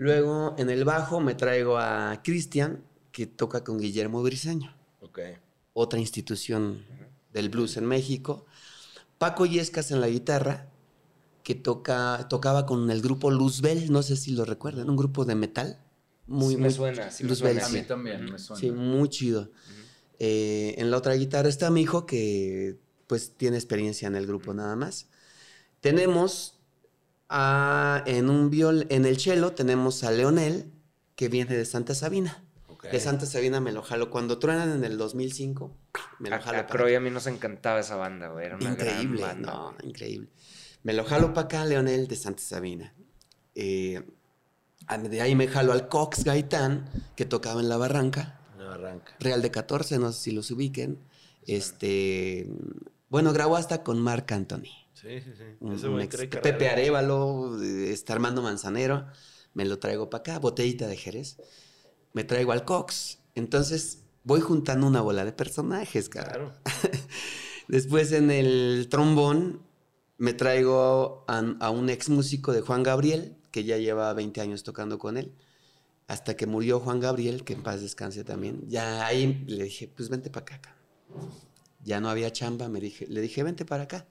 Luego en el bajo me traigo a Cristian, que toca con Guillermo Briseño, Ok. otra institución del blues en México. Paco Yescas en la guitarra, que toca, tocaba con el grupo Luzbel, no sé si lo recuerdan, un grupo de metal. Muy, Sí me muy- suena, sí me Luzbel, suena. A sí. mí también me suena. Sí, muy chido. Eh, en la otra guitarra está mi hijo, que pues tiene experiencia en el grupo nada más. Tenemos a, en un viol, en el cello tenemos a Leonel, que viene de Santa Sabina. De Santa Sabina me lo jalo. Cuando truenan en el 2005, me lo A, jalo a Croy a mí nos encantaba esa banda, güey. Era una Increíble, gran banda. no, increíble. Me lo jalo para acá, Leonel de Santa Sabina. Eh, de ahí me jalo al Cox Gaitán, que tocaba en La Barranca. No arranca. Real de 14, no sé si los ubiquen. Este, bueno, grabó hasta con Marc Anthony. Sí, sí, sí. Un- ex- Pepe. Arevalo, eh, está Armando Manzanero, me lo traigo para acá, botellita de Jerez. Me traigo al Cox. Entonces, voy juntando una bola de personajes, cara. Claro. Después en el trombón me traigo a, a un ex músico de Juan Gabriel, que ya lleva 20 años tocando con él. Hasta que murió Juan Gabriel, que en paz descanse también. Ya ahí le dije, pues vente para acá. cabrón". Ya no había chamba, me dije, le dije, vente para acá.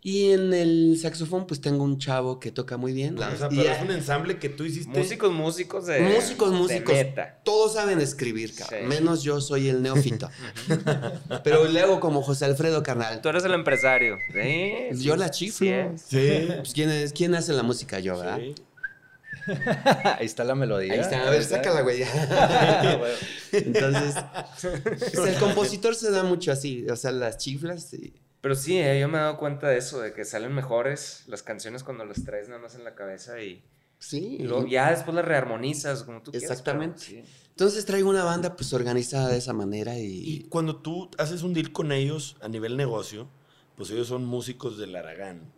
Y en el saxofón, pues tengo un chavo que toca muy bien. O sea, pero es un ensamble que tú hiciste. Músicos, músicos de. músicos, de músicos. Todos saben escribir, cabrón. Sí. Menos yo soy el neófito. Pero le hago como José Alfredo Carnal. Tú eres el empresario. Sí. Yo la chiflo. sí es. Sí. Pues, ¿quién, es- quién hace la música? Yo, ¿verdad? Sí. Ahí está la melodía. Ahí está, a ver, sácala, güey. Entonces, pues, el compositor se da mucho así, o sea, las chiflas. y- Pero sí, eh, yo me he dado cuenta de eso, de que salen mejores las canciones cuando las traes nada más en la cabeza y, Sí. y luego ya después las rearmonizas como tú quieras. Exactamente. pero sí. Entonces traigo una banda pues organizada de esa manera Y y... cuando tú haces un deal con ellos a nivel negocio, pues ellos son músicos del Aragán.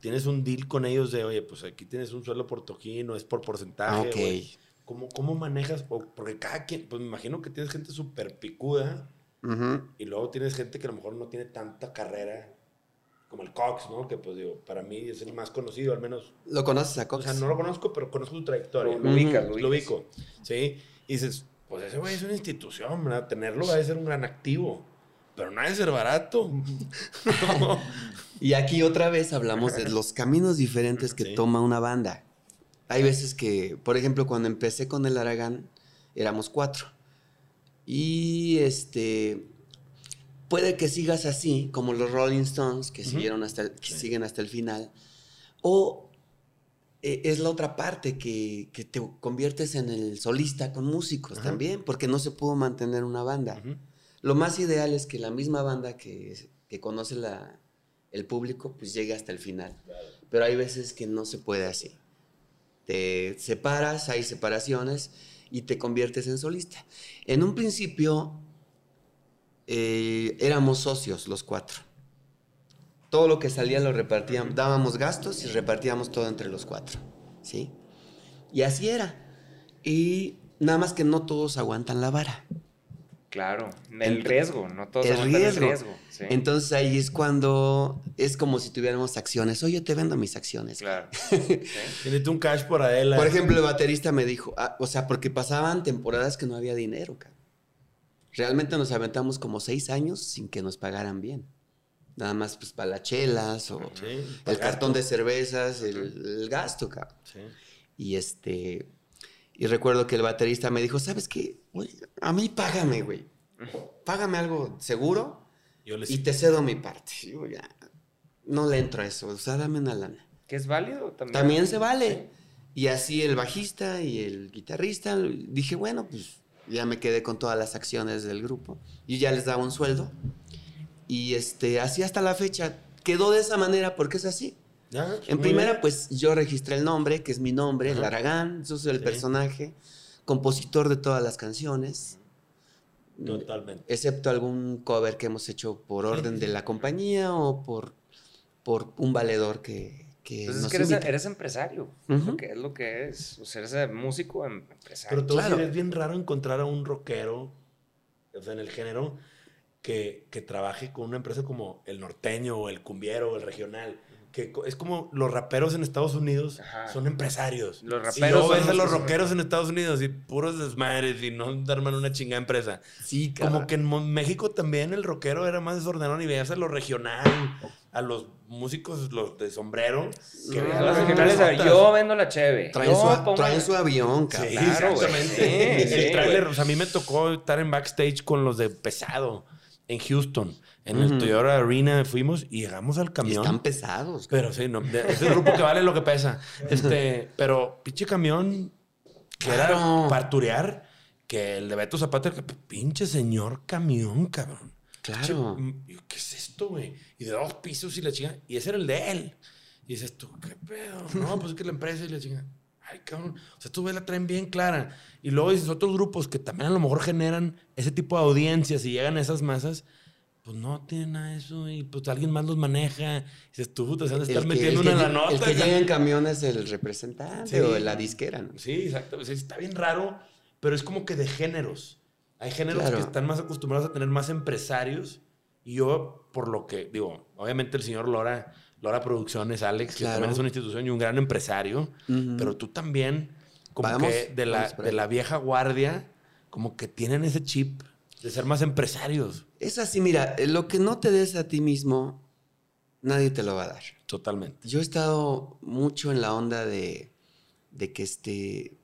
Tienes un deal con ellos de, oye, pues aquí tienes un suelo por toquín, no es por porcentaje. Ok. güey. ¿Cómo, ¿Cómo manejas? O- porque cada quien, pues me imagino que tienes gente súper picuda Y luego tienes gente que a lo mejor no tiene tanta carrera como el Cox, ¿no? Que pues digo, para mí es el más conocido, al menos. ¿Lo conoces a O Cox? sea, no lo conozco, pero conozco su trayectoria. Lo, ¿no? lo lo ubico, ¿sí? Y dices, pues ese güey es una institución, ¿verdad? Tenerlo va a ser un gran activo, pero no ha de ser barato. Y aquí otra vez hablamos de los caminos diferentes que Sí. toma una banda. Hay veces que, por ejemplo, cuando empecé con el Aragán, éramos cuatro. Y este. Puede que sigas así, como los Rolling Stones, que, siguieron hasta el- que Sí. siguen hasta el final. O eh, es la otra parte, que, que te conviertes en el solista con músicos también, porque no se pudo mantener una banda. Lo más ideal es que la misma banda que, que conoce la, el público, pues llegue hasta el final. Pero hay veces que no se puede así. Te separas, hay separaciones y te conviertes en solista. En un principio eh, éramos socios los cuatro. Todo lo que salía lo repartíamos, dábamos gastos y repartíamos todo entre los cuatro. ¿Sí? Y así era. Y nada más que no todos aguantan la vara. Claro, el riesgo, no todos el riesgo. el riesgo. sí. Entonces ahí es cuando es como si tuviéramos acciones. Oye, te vendo mis acciones. Claro. Sí. Tienes un cash por Adela. Por ejemplo, el baterista me dijo, ah, o sea, porque pasaban temporadas que no había dinero, cabrón. Realmente nos aventamos como seis años sin que nos pagaran bien. Nada más pues para las chelas o Sí, el para cartón de cervezas, el, el gasto, cabrón. Sí. Y este, y recuerdo que el baterista me dijo, ¿sabes qué? Güey, a mí págame, güey. Págame algo seguro Yo les y te cedo mi parte. Yo ya, no le entro a eso, o sea, dame una lana. Que es válido también. También se vale. Y así el bajista y el guitarrista, dije, bueno, pues ya me quedé con todas las acciones del grupo. Y ya les daba un sueldo. Y este, así hasta la fecha. Quedó de esa manera porque es así. Ya, En primera, bien. pues yo registré el nombre, que es mi nombre, Ajá. Laragán, yo soy el Sí. personaje, compositor de todas las canciones, Totalmente. excepto algún cover que hemos hecho por orden de la compañía o por, por un valedor que, que Pues es nos que eres, empresario, lo que es lo que es. O sea, eres músico em- empresario. Pero todo Claro. es bien raro encontrar a un rockero, o sea, en el género, que, que trabaje con una empresa como el norteño o el cumbiero o el regional. Que es como los raperos en Estados Unidos Ajá. son empresarios. Los y raperos luego son ves a los rockeros en Estados Unidos y puros desmadres y no arman una chingada empresa. Sí, cabrón. Como que en México también el rockero era más desordenado y veías a lo regional, a los músicos, los de sombrero. Que No, Los regionales, yo vendo la cheve. Traen, yo su, traen su avión, cabrón. Sí, Claro, exactamente. Sí, el sí, tráiler, güey. o sea, a mí me tocó estar en backstage con los de pesado en Houston. En el Ujú. Toyota Arena fuimos y llegamos al Y camión. están pesados. Pero sí, no, es el grupo que vale lo que pesa. Este, pero pinche camión que era Claro. para turear, que el de Beto Zapata, que pinche señor camión, cabrón. Claro. Pinche- y yo, ¿Qué es esto, güey? Y de dos pisos y la chinga. Y ese era el de él. Y dices tú, ¿qué pedo? No, pues es que la empresa y la chinga. Ay, cabrón. O sea, tú ves la traen bien clara. Y luego dices otros grupos que también a lo mejor generan ese tipo de audiencias y llegan a esas masas. Pues no tienen nada de eso y pues alguien más los maneja. Y dices tú, te sabes El estar que- metiendo una que en la nota. El que llega en camión es el representante Sí. o la disquera, ¿no? Sí, exacto. O sea, está bien raro, pero es como que de géneros. Hay géneros Claro. que están más acostumbrados a tener más empresarios. Y yo, por lo que digo, obviamente el señor Lora, Lora Producciones, Alex, que Claro. también es una institución y un gran empresario, pero tú también, como Vamos, que de la, de la vieja guardia, como que tienen ese chip de ser más empresarios. Es así, mira, eh, lo que no te des a ti mismo, nadie te lo va a dar. Totalmente. Yo he estado mucho en la onda de, de que este,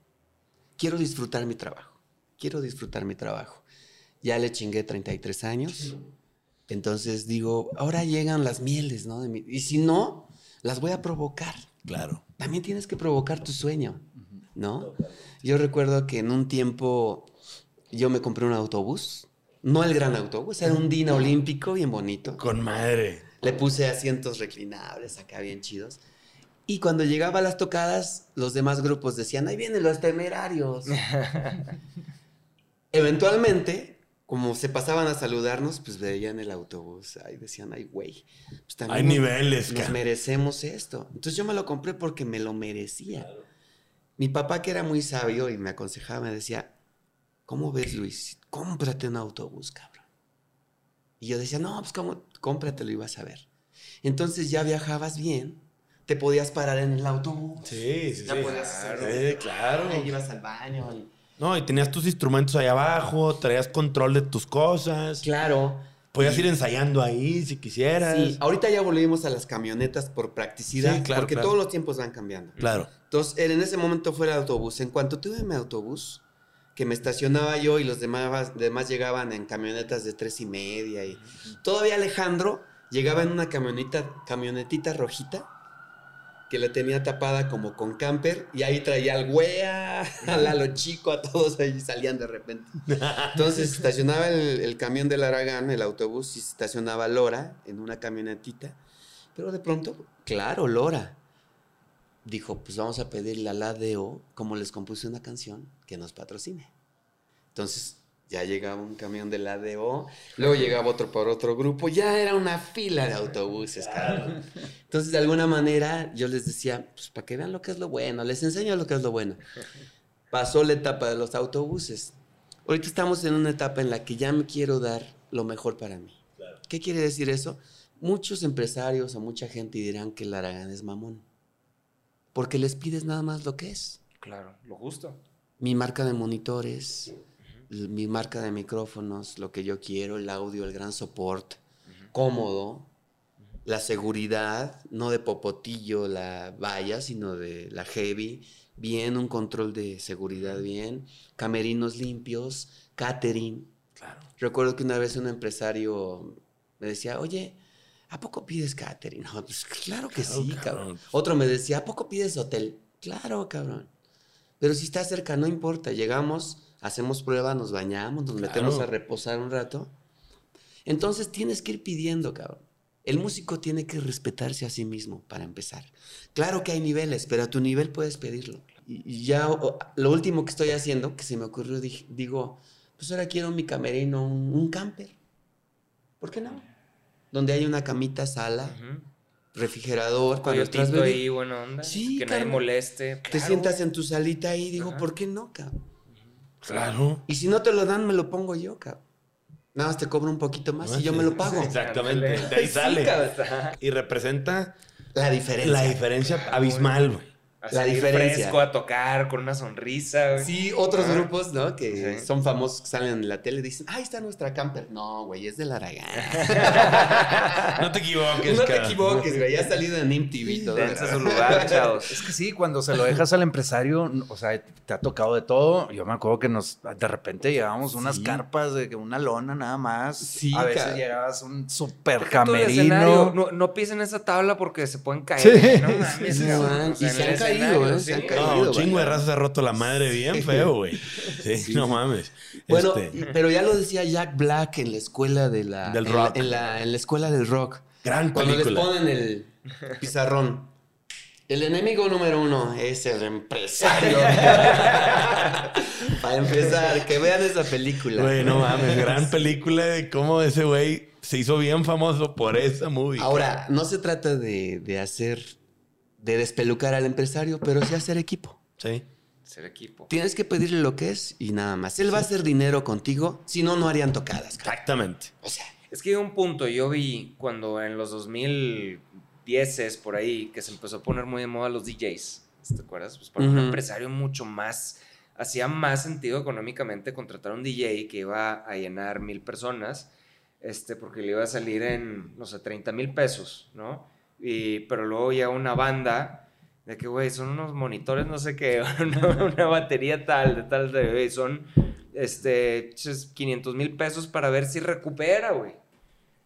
quiero disfrutar mi trabajo. Quiero disfrutar mi trabajo. Ya le chingué 33 años. Entonces digo, ahora llegan las mieles, ¿no? De mi- y si no, las voy a provocar. Claro. También tienes que provocar tu sueño, ¿no? Yo recuerdo que en un tiempo yo me compré un autobús. No el gran autobús, era un Dina olímpico bien bonito. Con madre. Le puse asientos reclinables acá bien chidos. Y cuando llegaba a las tocadas, los demás grupos decían, ahí vienen los temerarios. Eventualmente, como se pasaban a saludarnos, pues veían el autobús. Ahí decían, ay, güey. pues también Hay nos- niveles, Nos merecemos esto. Entonces yo me lo compré porque me lo merecía. Mi papá, que era muy sabio y me aconsejaba, me decía, ¿cómo ves, Luis? Cómprate un autobús, cabrón. Y yo decía, no, pues ¿cómo? cómpratelo y vas a ver. Entonces ya viajabas bien, te podías parar en el autobús. Sí, sí, Ya sí. podías hacer- Sí, claro. Ahí ibas al baño. y- No, y tenías tus instrumentos ahí abajo, traías control de tus cosas. Claro. Podías ir ensayando ahí si quisieras. Sí, ahorita ya volvimos a las camionetas por practicidad, Sí, claro, porque claro. todos los tiempos van cambiando. Claro. Entonces, en ese momento fue el autobús. En cuanto tuve mi autobús, que me estacionaba yo y los demás, demás llegaban en camionetas de tres y media. Y todavía Alejandro llegaba en una camioneta, camionetita rojita que la tenía tapada como con camper y ahí traía al güea, a Lalo Chico, a todos ahí salían de repente. Entonces estacionaba el, el camión del Aragán, el autobús, y estacionaba Lora en una camionetita. Pero de pronto, claro, Lora dijo, pues vamos a pedirle a la ADO, como les compuse una canción, que nos patrocine. Entonces ya llegaba un camión de la ADO, luego llegaba otro por otro grupo, ya era una fila de autobuses, cabrón. Entonces de alguna manera yo les decía, pues para que vean lo que es lo bueno, les enseño lo que es lo bueno. Pasó la etapa de los autobuses. Ahorita estamos en una etapa en la que ya me quiero dar lo mejor para mí. ¿Qué quiere decir eso? Muchos empresarios o mucha gente dirán que el Aragán es mamón. Porque les pides nada más lo que es. Claro, lo justo. Mi marca de monitores, mi marca de micrófonos, lo que yo quiero, el audio, el gran soporte, cómodo, la seguridad, no de popotillo la valla, sino de la heavy, bien, un control de seguridad bien, camerinos limpios, catering. Claro. Recuerdo que una vez un empresario me decía, oye, ¿a poco pides catering? No, pues claro que Claro, sí, cabrón. cabrón. Otro me decía, ¿a poco pides hotel? Claro, cabrón. Pero si está cerca, no importa. Llegamos, hacemos prueba, nos bañamos, nos metemos Claro. a reposar un rato. Entonces tienes que ir pidiendo, cabrón. El músico tiene que respetarse a sí mismo para empezar. Claro que hay niveles, pero a tu nivel puedes pedirlo. Y ya lo último que estoy haciendo, que se me ocurrió, dij- digo, pues ahora quiero mi camerino, un, un camper. ¿Por qué no? Donde hay una camita, sala. Refrigerador ahí, buena onda. Sí, que nadie cabrón. moleste. Te Claro. sientas en tu salita ahí y digo, Ajá. ¿por qué no, cabrón? Claro. Y si no te lo dan, me lo pongo yo, cabrón. Nada más te cobro un poquito más y yo me lo pago. Exactamente. De ahí sale. y representa La diferencia. la diferencia abismal, güey. A La salir diferencia. fresco a tocar con una sonrisa, güey. Sí, otros Ah. grupos, ¿no? Que Sí. son famosos, que salen en la tele, dicen, ahí está nuestra camper. No, güey, es de la Aragán. No te equivoques, no te equivoques, güey, ya ha salido en MTV y todo. Dense su lugar, chavos. Es que sí, cuando se lo dejas al empresario, o sea, te ha tocado de todo. Yo me acuerdo que nos, de repente llevábamos unas Sí. carpas de que una lona nada más. Sí, a veces cara. llegabas un super camerino. No, no pisen esa tabla porque se pueden caer. Sí. No mames, Sí, man, y se han caído, escenario. Se han sí. caído. No, un chingo de vaya. raza se ha roto la madre bien feo, güey. Sí, no mames. Bueno, Este, pero ya lo decía Jack Black en la escuela de la... Del en la- rock. En la, en la escuela del rock. gran Cuando les película. ponen el pizarrón. El enemigo número uno es el empresario. Para empezar, que vean esa película. Güey, no mames, gran película de cómo ese güey se hizo bien famoso por esa movie. Ahora, no se trata de, de hacer, de despelucar al empresario, pero sí hacer equipo. Sí. Ser equipo. Tienes que pedirle lo que es y nada más. Él va a hacer dinero contigo, si no, no harían tocadas. Exactamente. O sea, Es que un punto, yo vi cuando en los 2010 por ahí, que se empezó a poner muy de moda los DJs. ¿Te acuerdas? Pues para un empresario mucho más, hacía más sentido económicamente contratar a un DJ que iba a llenar mil personas, este, porque le iba a salir en, no sé, 30 mil pesos, ¿no? Y, pero luego ya una banda de que, güey, son unos monitores, no sé qué, una, batería tal, de tal, de, güey, son este, ches, 500 mil pesos para ver si recupera, güey.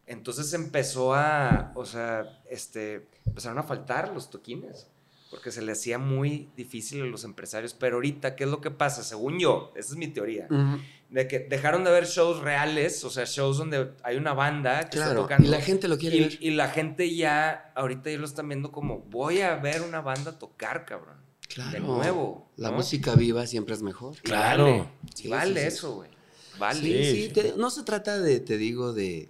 Entonces empezó a, o sea, este, empezaron a faltar los toquines, porque se le hacía muy difícil a los empresarios. Pero ahorita, ¿qué es lo que pasa? Según yo, esa es mi teoría, de que dejaron de haber shows reales, o sea, shows donde hay una banda que está claro. tocando. Y la gente lo quiere ver. Y, y la gente ya, ahorita ya lo están viendo como, voy a ver una banda tocar, cabrón. Claro. De nuevo. La ¿no? música viva siempre es mejor. Y Claro. Vale, Sí, vale sí, sí. eso, güey. Vale. Sí, Sí, sí, sí. te- no se trata de, te digo, de,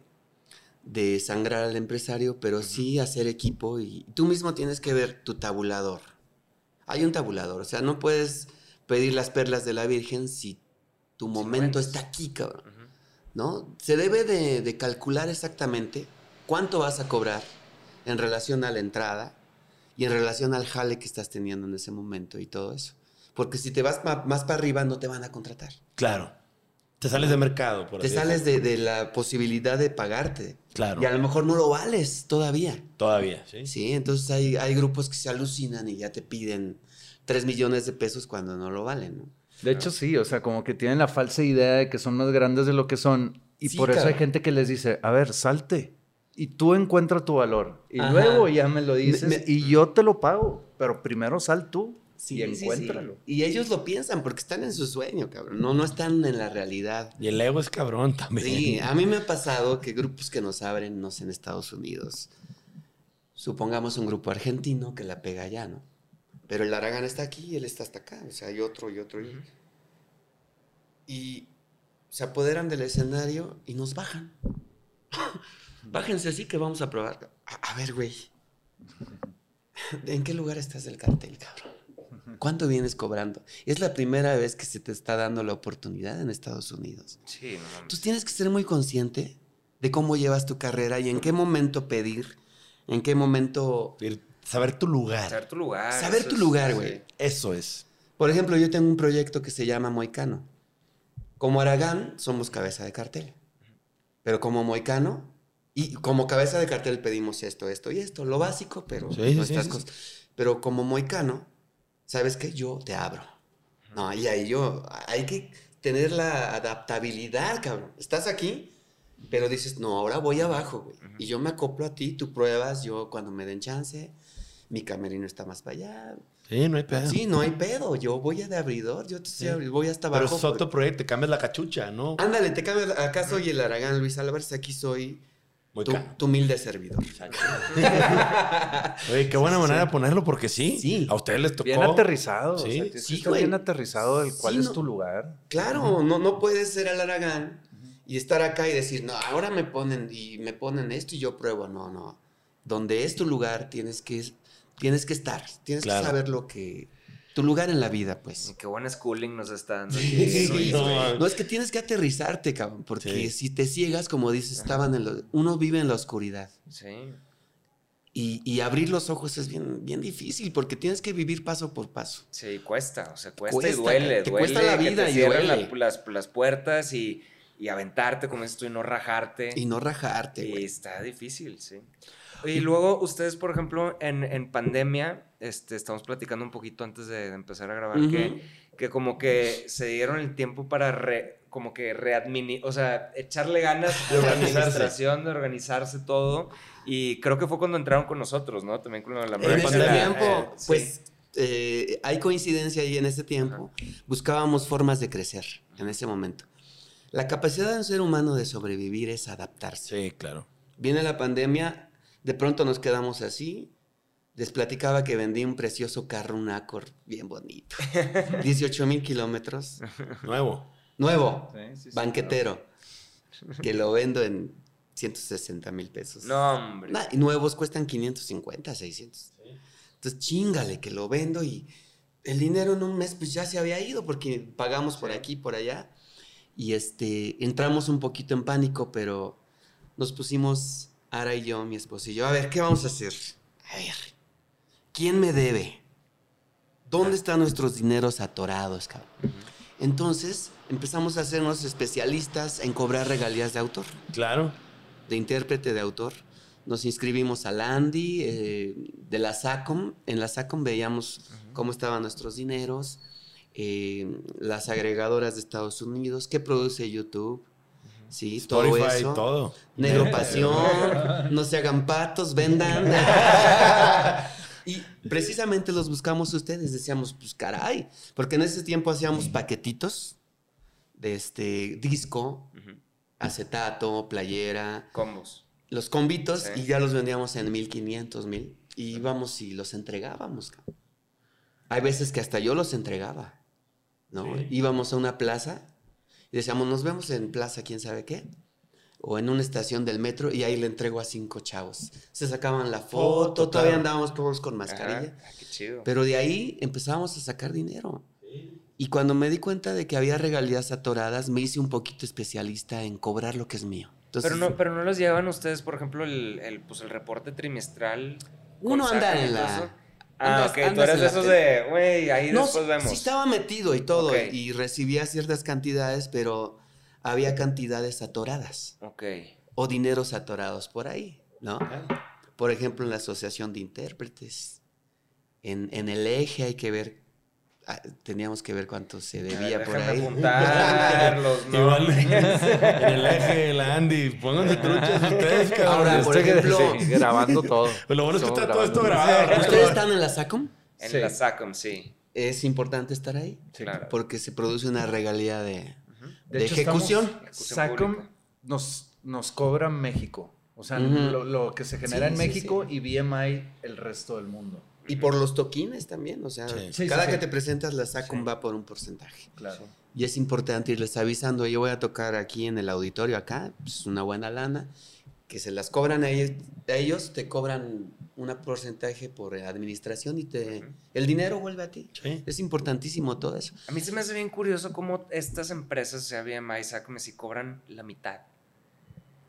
de sangrar al empresario, pero sí hacer equipo y tú mismo tienes que ver tu tabulador. Hay un tabulador, o sea, no puedes pedir las perlas de la Virgen si tu momento está aquí, cabrón. ¿no? Se debe de, de calcular exactamente cuánto vas a cobrar en relación a la entrada y en relación al jale que estás teniendo en ese momento y todo eso. Porque si te vas más para arriba no te van a contratar. Claro. Te sales de mercado, por Te así sales de, de la posibilidad de pagarte. Claro. Y a lo mejor no lo vales todavía. Todavía, ¿sí? Sí, entonces hay, hay grupos que se alucinan y ya te piden 3 millones de pesos cuando no lo valen, ¿no? De hecho, sí, o sea, como que tienen la falsa idea de que son más grandes de lo que son. Y Sí, por eso hay gente que les dice, a ver, salte. Y tú encuentra tu valor. Y Ajá. luego ya me lo dices Me- me- y yo te lo pago. Pero primero sal tú Sí, y sí, encuéntralo. sí. Y ellos lo piensan porque están en su sueño, cabrón. No, no están en la realidad. Y el ego es cabrón también. Sí, a mí me ha pasado que grupos que nos abren, no sé, en Estados Unidos, supongamos un grupo argentino que la pega allá, ¿no? Pero el Aragán está aquí y él está hasta acá, o sea, hay otro y otro. y- Y se apoderan del escenario y nos bajan. Bájense así que vamos a probar. A, a ver, güey. ¿En qué lugar estás del cartel, cabrón? ¿Cuánto vienes cobrando? Es la primera vez que se te está dando la oportunidad en Estados Unidos. Sí, no mames. Entonces tienes que ser muy consciente de cómo llevas tu carrera y en qué momento pedir, en qué momento... Saber tu lugar. Saber tu lugar. Saber tu es- lugar, sí. güey. Eso es. Por ejemplo, yo tengo un proyecto que se llama Moicano. Como Aragán somos cabeza de cartel. Pero como Moicano, y como cabeza de cartel pedimos esto, esto y esto, lo básico, pero Sí, sí, nuestras sí. Pero como Moicano, ¿sabes qué? Yo te abro. No, y ahí yo, hay que tener la adaptabilidad, cabrón. Estás aquí, pero dices, no, ahora voy abajo, güey. Y yo me acoplo a ti, tú pruebas, yo cuando me den chance, mi camerino está más para allá. Sí, no hay pedo. Sí, no hay pedo. Yo voy a de abridor, yo te Sí. voy hasta Pero abajo. es otro proyecto, te cambias la cachucha, ¿no? Ándale, te cambias. Acá soy el Aragán Luis Álvarez, aquí soy Muy tu, tu humilde servidor. Oye, qué buena manera de ponerlo, porque sí. Sí. A ustedes les tocó. Bien aterrizado. Sí. o sea, Sí, güey. bien aterrizado del cuál Sí, es no. tu lugar. Claro, no, no puedes ser el Aragán y estar acá y decir, no, ahora me ponen y me ponen esto y yo pruebo. No, no. donde es tu lugar, tienes que, tienes que estar, tienes Claro. que saber lo que... Tu lugar en la vida, pues. Qué buen schooling nos está dando. Aquí, sí, no, es que tienes que aterrizarte, cabrón, porque Sí. si te ciegas, como dices, estaban en lo- uno vive en la oscuridad. Sí. Y, y abrir los ojos es bien, bien difícil, porque tienes que vivir paso por paso. Sí, cuesta, o sea, cuesta, Cuesta, y duele, te duele cuesta la que vida te y duele. la- las, las puertas y, y aventarte como esto y no rajarte. Y no rajarte, Y güey. está difícil, sí. Y luego ustedes, por ejemplo, en, en pandemia, este, estamos platicando un poquito antes de, de empezar a grabar, Ujú. que, que como que se dieron el tiempo para re- como que readmini, o sea, echarle ganas de organizarse. administración, de organizarse todo. Y creo que fue cuando entraron con nosotros, ¿no? También con lo de la En American ese pandemia, tiempo, Eh, sí. pues eh, hay coincidencia ahí en ese tiempo. Buscábamos formas de crecer en ese momento. La capacidad de un ser humano de sobrevivir es adaptarse. Sí, claro. Viene la pandemia, de pronto nos quedamos así. Les platicaba que vendí un precioso carro, un Accord, bien bonito. 18 mil kilómetros. Nuevo. Nuevo, Sí, sí, sí, banquetero. Que lo vendo en 160 mil pesos. No, hombre. Nah, y nuevos cuestan 550, 600. Entonces, chingale, que lo vendo y el dinero en un mes pues ya se había ido porque pagamos por aquí, por allá. Y este, entramos un poquito en pánico, pero nos pusimos, Ara y yo, mi esposo y yo, a ver, ¿qué vamos a hacer? A ver, ¿quién me debe? ¿Dónde están nuestros dineros atorados, cabrón? Entonces, empezamos a hacernos especialistas en cobrar regalías de autor Claro. de intérprete de autor. Nos inscribimos al Andy eh, de la SACOM. En la SACOM veíamos cómo estaban nuestros dineros, eh, las agregadoras de Estados Unidos, qué produce YouTube, sí, todo Spotify, eso. todo. Negro Pasión, no se hagan patos, vendan. y precisamente los buscamos ustedes, decíamos, pues caray, porque en ese tiempo hacíamos paquetitos de este disco, acetato, playera, Combos. los convitos Sí. y ya los vendíamos en 1500, mil. Y íbamos y los entregábamos. Hay veces que hasta yo los entregaba. ¿no? Sí. Íbamos a una plaza y decíamos, nos vemos en plaza, quién sabe qué. O en una estación del metro y ahí le entrego a cinco chavos. Se sacaban la foto, Foto, todavía claro. andábamos todos con mascarilla. Ajá. Ah, qué chido. Pero de ahí empezábamos a sacar dinero. Y cuando me di cuenta de que había regalías atoradas, me hice un poquito especialista en cobrar lo que es mío. Entonces, pero no, pero no les llevan ustedes, por ejemplo, el, el, pues el reporte trimestral. Uno anda en la- eso? Ah, andas- ok, tú eres de esos de, güey, ahí no, después vemos. sí estaba metido y todo. Y recibía ciertas cantidades, pero había cantidades atoradas Ok. o dineros atorados por ahí, ¿no? Por ejemplo, en la Asociación de Intérpretes. En, en el eje hay que ver, teníamos que ver cuánto se debía ver, por ahí. apuntar los Igual nombres. en el eje, la Andy, pónganse truchas ustedes, cabrón. Ahora, por Este que- ejemplo- sí, grabando todo. Pues lo bueno es que está todo esto grabado. ¿Ustedes están en la SACOM? En Sí. la SACOM, sí. Es importante estar ahí Claro. porque se produce una regalía de, De, de hecho, ejecución. SACOM nos, nos cobra México. O sea, lo, lo que se genera Sí, en sí, México sí. y BMI el resto del mundo. Y por los toquines también, o sea, Sí. Cada sí, que sí. te presentas la SACOM Sí. va por un porcentaje. Claro. Y es importante irles avisando, yo voy a tocar aquí en el auditorio acá, pues una buena lana, que se las cobran a ellos, a ellos te cobran un porcentaje por administración y te Ujú. el dinero vuelve a ti. Sí. Es importantísimo todo eso. A mí se me hace bien curioso cómo estas empresas, o sea, BMI, SACOM, si cobran la mitad.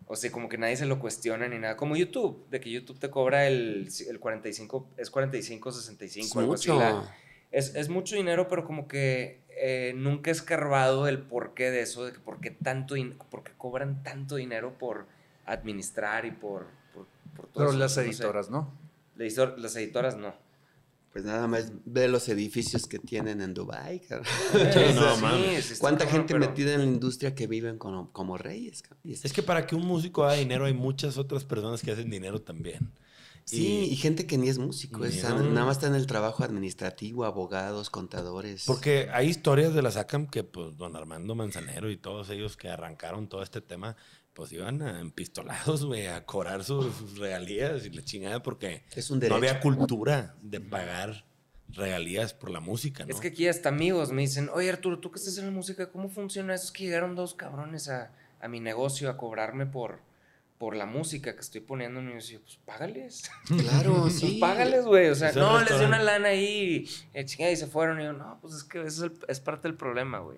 O sea, como que nadie se lo cuestiona ni nada. Como YouTube, de que YouTube te cobra el, el 45, es 45, 65, Es algo así. mucho. la- es, es mucho dinero, pero como que eh, nunca he escarbado el porqué de eso, de que por qué, tanto, por qué cobran tanto dinero por administrar y por, por, por todo Pero eso, las no sé. editoras, ¿no? La editor- las editoras no. Pues nada más ve los edificios que tienen en Dubai. cabrón. Sí, no, Sí, mames. ¿Cuánta cabrón, gente pero- metida en la industria que viven como, como reyes? cabrón? Es- Es que para que un músico haga dinero hay muchas otras personas que hacen dinero también. Sí, Y- y gente que ni es músico, Ni es- no. nada más está en el trabajo administrativo, abogados, contadores. Porque hay historias de la SACAM que, pues, don Armando Manzanero y todos ellos que arrancaron todo este tema, pues iban a empistolados, güey, a cobrar sus, sus regalías y la chingada porque es un no había cultura de pagar regalías por la música, ¿no? Es que aquí hasta amigos me dicen, oye Arturo, tú que estás en la música, ¿cómo funciona eso? Es que llegaron dos cabrones a, a mi negocio a cobrarme por, por la música que estoy poniendo. Y yo decía, pues págales. Claro, Pues sí. págales, güey. O sea, no, les di una lana ahí y, eh, chingada, y se fueron. Y yo, no, pues es que eso es, el- es parte del problema, güey.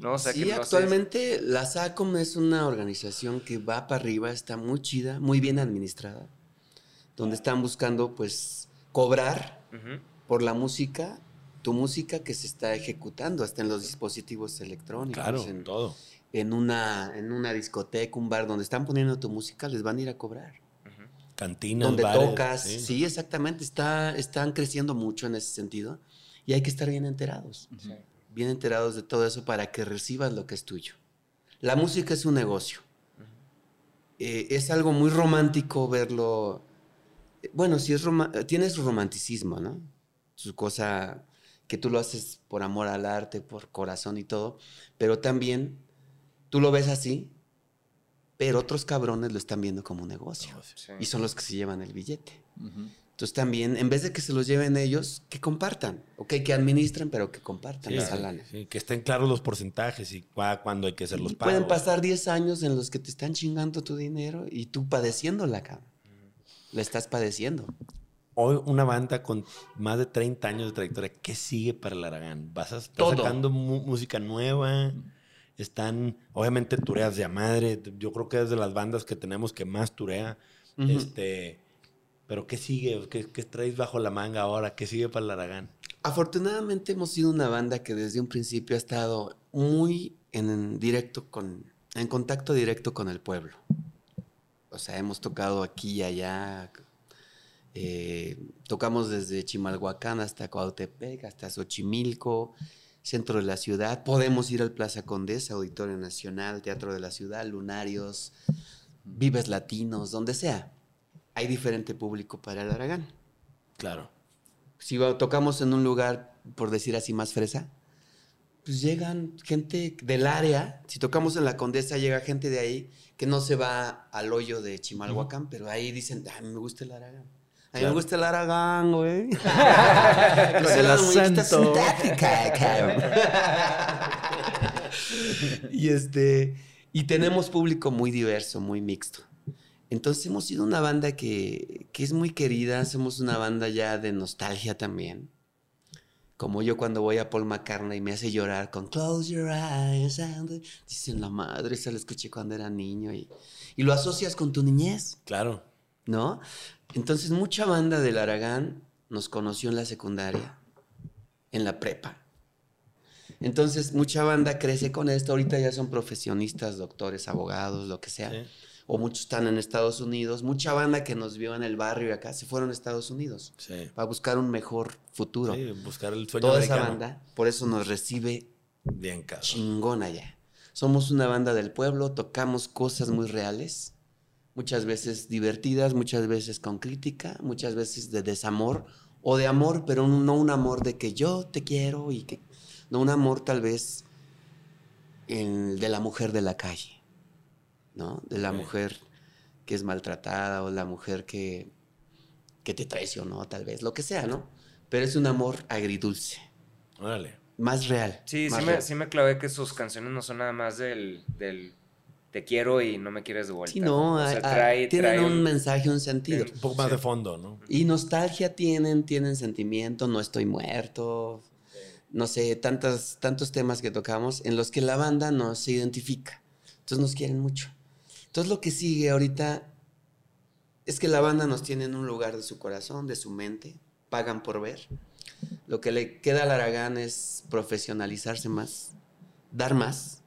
No, o sea, sí, que no actualmente la SACOM es una organización que va para arriba, está muy chida, muy bien administrada, donde están buscando pues cobrar sé. Ujú. por la música, tu música que se está ejecutando hasta en los dispositivos electrónicos, Claro, en, todo. en una, en una discoteca, un bar donde están poniendo tu música, les van a ir a cobrar. Ujú. Cantinas, donde bares, tocas, sí. sí. exactamente, está, están creciendo mucho en ese sentido y hay que estar bien enterados. Sí. Bien enterados de todo eso para que recibas lo que es tuyo. La música es un negocio. Eh, es algo muy romántico verlo. Bueno, sí es eh, tiene su romanticismo, ¿no? Su cosa que tú lo haces por amor al arte, por corazón y todo, pero también tú lo ves así, pero otros cabrones lo están viendo como un negocio Sí. y son los que se llevan el billete. Ujú. Entonces también, en vez de que se los lleven ellos, que compartan, ok, que administren, pero que compartan Sí, esa sí, lana. sí, que estén claros los porcentajes y cua- cuándo hay que hacer los pagos. pueden pasar 10 años en los que te están chingando tu dinero y tú padeciéndola, cabrón. La estás padeciendo. Hoy una banda con más de 30 años de trayectoria, ¿qué sigue para el Aragán? ¿Vas a estar sacando música nueva? Están, obviamente, tureas de a madre. Yo creo que es de las bandas que tenemos que más turea. Este, pero ¿qué sigue? ¿Qué, qué traes bajo la manga ahora? ¿Qué sigue para el Aragán? Afortunadamente hemos sido una banda que desde un principio ha estado muy en directo con, en contacto directo con el pueblo. O sea, hemos tocado aquí y allá. eh, tocamos desde Chimalhuacán hasta Coautepec, hasta Xochimilco, centro de la ciudad. Podemos ir al Plaza Condesa, Auditorio Nacional, Teatro de la Ciudad, Lunarios, Vives Latinos, donde sea. Hay diferente público para el Aragán Claro. si tocamos en un lugar, por decir así, más fresa, pues llegan gente del área. Si tocamos en la Condesa, llega gente de ahí que no se va al hoyo de Chimalhuacán, pero ahí dicen, a mí me gusta el Aragán. A mí Claro. me gusta el Aragán, güey. Con el acento. y este, y tenemos público muy diverso, muy mixto. Entonces hemos sido una banda que, que es muy querida, somos una banda ya de nostalgia también. Como yo cuando voy a Paul McCartney me hace llorar con Close Your Eyes and... Dicen la madre, esa la escuché cuando era niño y, y lo asocias con tu niñez. Claro. ¿no? Entonces mucha banda del Aragán nos conoció en la secundaria, en la prepa. Entonces mucha banda crece con esto, ahorita ya son profesionistas, doctores, abogados, lo que sea. Sí. O muchos están en Estados Unidos. Mucha banda que nos vio en el barrio y acá se fueron a Estados Unidos Sí. para buscar un mejor futuro. Sí, buscar el sueño Toda esa banda, por eso nos recibe Bien, cabrón. chingón allá. Somos una banda del pueblo, tocamos cosas muy reales, muchas veces divertidas, muchas veces con crítica, muchas veces de desamor o de amor, pero no un amor de que yo te quiero y que no un amor tal vez el de la mujer de la calle, ¿no? De la mujer que es maltratada o la mujer que que te traicionó tal vez, lo que sea, ¿no? Pero es un amor agridulce, Órale. más real. Sí, más sí me, sí me clavé que sus canciones no son nada más del, del te quiero y no me quieres de vuelta. Sí, no, O sea, ah, ah, trae- tienen trae un, mensaje, un sentido. Un poco más de fondo, ¿no? Y nostalgia tienen, tienen sentimiento, no estoy muerto, no sé, tantos, tantos temas que tocamos en los que la banda no se identifica. Entonces nos quieren mucho. Entonces lo que sigue ahorita es que la banda nos tiene en un lugar de su corazón, de su mente, pagan por ver. Lo que le queda al Aragán es profesionalizarse más, dar más,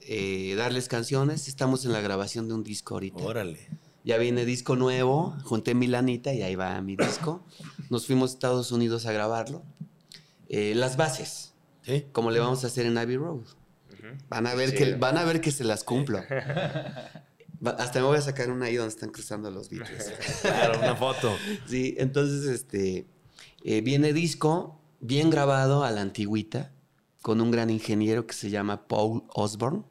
eh, darles canciones. Estamos en la grabación de un disco ahorita. Órale. Ya viene disco nuevo, junté mi lanita y ahí va mi disco. Nos fuimos a Estados Unidos a grabarlo. Eh, las bases, ¿Sí? como le vamos a hacer en Abbey Road. Van a ver, Sí. que, van a ver que se las cumplo. Hasta me voy a sacar una ahí donde están cruzando los Beatles. Claro, una foto. Sí, entonces este eh, viene disco bien grabado a la antigüita con un gran ingeniero que se llama Paul Osborne,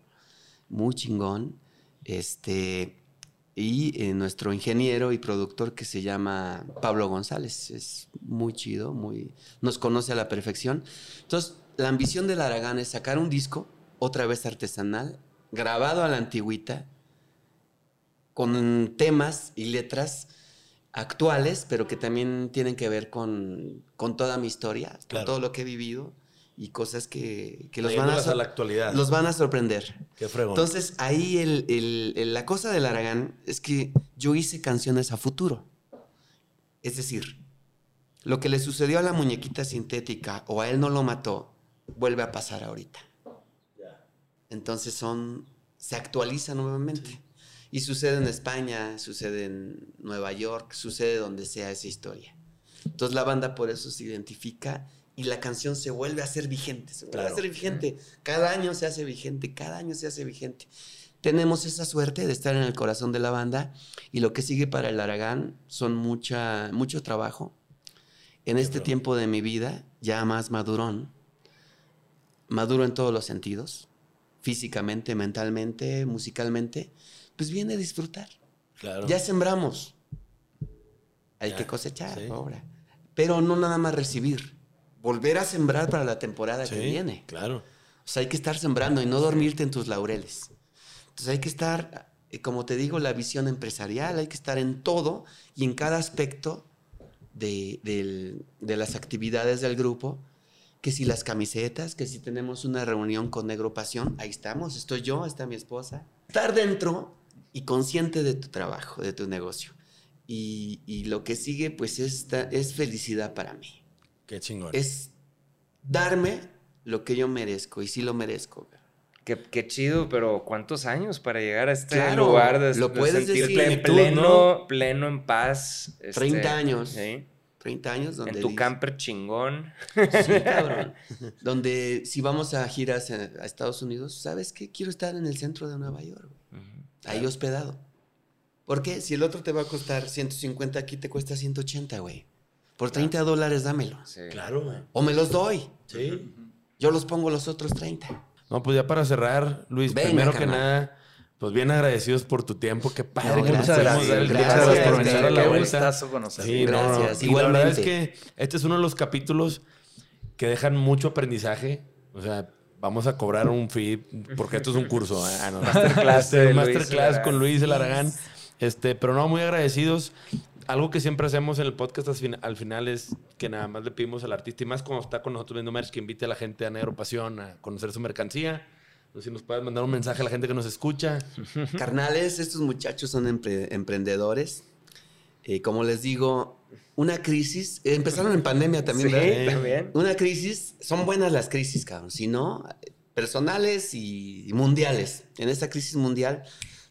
muy chingón. Este y eh, nuestro ingeniero y productor que se llama Pablo González, es muy chido, muy nos conoce a la perfección. Entonces, la ambición del Aragán es sacar un disco otra vez artesanal, grabado a la antigüita con temas y letras actuales, pero que también tienen que ver con, con toda mi historia, Claro. con todo lo que he vivido y cosas que, que los, van a, a la actualidad. los van a sorprender. Qué fregón. Entonces, ahí el- el- el- la cosa del Aragán es que yo hice canciones a futuro. Es decir, lo que le sucedió a la muñequita sintética o a él no lo mató, vuelve a pasar ahorita. Entonces son, se actualiza nuevamente. Y sucede en España, sucede en Nueva York, sucede donde sea esa historia. Entonces la banda por eso se identifica y la canción se vuelve a ser vigente, se vuelve Claro. a ser vigente. Cada año se hace vigente, cada año se hace vigente. Tenemos esa suerte de estar en el corazón de la banda y lo que sigue para el Aragán son mucha, mucho trabajo. En este tiempo de mi vida, ya más madurón, maduro en todos los sentidos, físicamente, mentalmente, musicalmente, pues viene a disfrutar. claro. Ya sembramos. Hay Ya, que cosechar sí. ahora. Pero no nada más recibir. Volver a sembrar para la temporada Sí, que viene. Claro. O sea, hay que estar sembrando y no dormirte en tus laureles. Entonces hay que estar, eh, como te digo, la visión empresarial, hay que estar en todo y en cada aspecto de, del- de las actividades del grupo. Que si las camisetas, que si tenemos una reunión con Negro Pasión, ahí estamos, estoy yo, está mi esposa. Estar dentro y consciente de tu trabajo, de tu negocio. Y, y lo que sigue, pues, es, es felicidad para mí Qué chingón. es darme lo que yo merezco y sí lo merezco. Qué, qué chido, pero ¿cuántos años para llegar a este Claro, lugar de, lo de puedes sentirte decir. pleno, ¿no? pleno en paz? este, 30 años. ¿sí? 30 años donde En tu camper chingón. Sí, cabrón. donde si vamos a giras a, a Estados Unidos, ¿sabes qué? Quiero estar en el centro de Nueva York. güey. Ahí hospedado. ¿Por qué? Si el otro te va a costar 150, aquí te cuesta 180, güey. Por 30 dólares dámelo. Sí. Claro, güey. O me los doy. Sí. Yo los pongo los otros 30. No, pues ya para cerrar, Luis, Venga, primero que nada, pues bien agradecidos por tu tiempo. Qué padre No, que nos gracias, dar el gracias, gracias por venir, a la Qué vuelta. Sí, no, no, no. Gracias, Y la verdad es que este es uno de los capítulos que dejan mucho aprendizaje. O sea, vamos a cobrar un fee porque esto es un curso. ¿eh? Ah, no. Masterclass Este, Luis masterclass Elaragán. con Luis El Aragán. Este, pero no, muy agradecidos. Algo que siempre hacemos en el podcast al final es que nada más le pedimos al artista y más cuando está con nosotros viendo merch que invite a la gente a Negro Pasión a conocer su mercancía. Si nos puedes mandar un mensaje a la gente que nos escucha. Carnales, estos muchachos son empre- emprendedores. Eh, como les digo, una crisis. eh, Empezaron en pandemia también, Sí, ¿verdad? también. Una crisis. Son buenas las crisis, cabrón. Si no, personales y mundiales. En esta crisis mundial,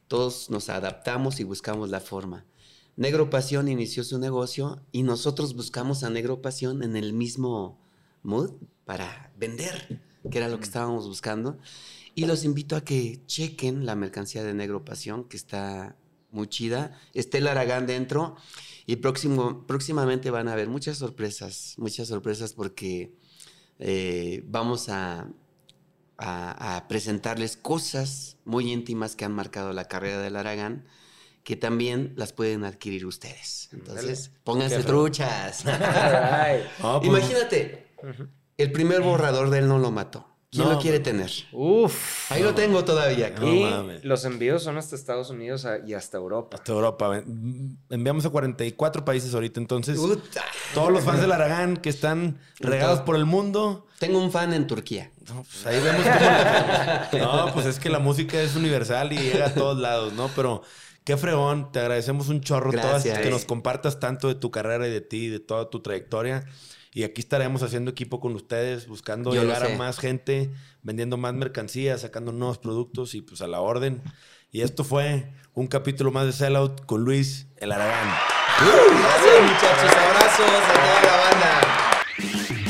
todos nos adaptamos y buscamos la forma. Negro Pasión inició su negocio y nosotros buscamos a Negro Pasión en el mismo mood para vender, que era lo que estábamos buscando. Y los invito a que chequen la mercancía de Negro Pasión, que está muy chida. Estela Aragán dentro. Y próximo, próximamente van a haber muchas sorpresas, muchas sorpresas porque eh, vamos a, a- a presentarles cosas muy íntimas que han marcado la carrera del Aragán, que también las pueden adquirir ustedes. Entonces, pónganse Qué truchas. Imagínate, el primer borrador de él no lo mató. ¿Quién No, lo quiere tener? Uf. Ahí lo tengo todavía. No y mames. los envíos son hasta Estados Unidos a- y hasta Europa. Hasta Europa. Ven- Enviamos a 44 países ahorita. Entonces, todos los fans del Aragán que están regados por el mundo. Tengo un fan en Turquía. No, pues ahí vemos cómo. No, pues es que la música es universal y llega a todos lados, ¿no? Pero qué fregón, te agradecemos un chorro todas Gracias. que nos compartas tanto de tu carrera y de ti, de toda tu trayectoria. Y aquí estaremos haciendo equipo con ustedes, buscando llegar a más gente, vendiendo más mercancías sacando nuevos productos y pues a la orden. Y esto fue un capítulo más de Sellout con Luis El Aragán. Gracias muchachos, abrazos a toda la banda.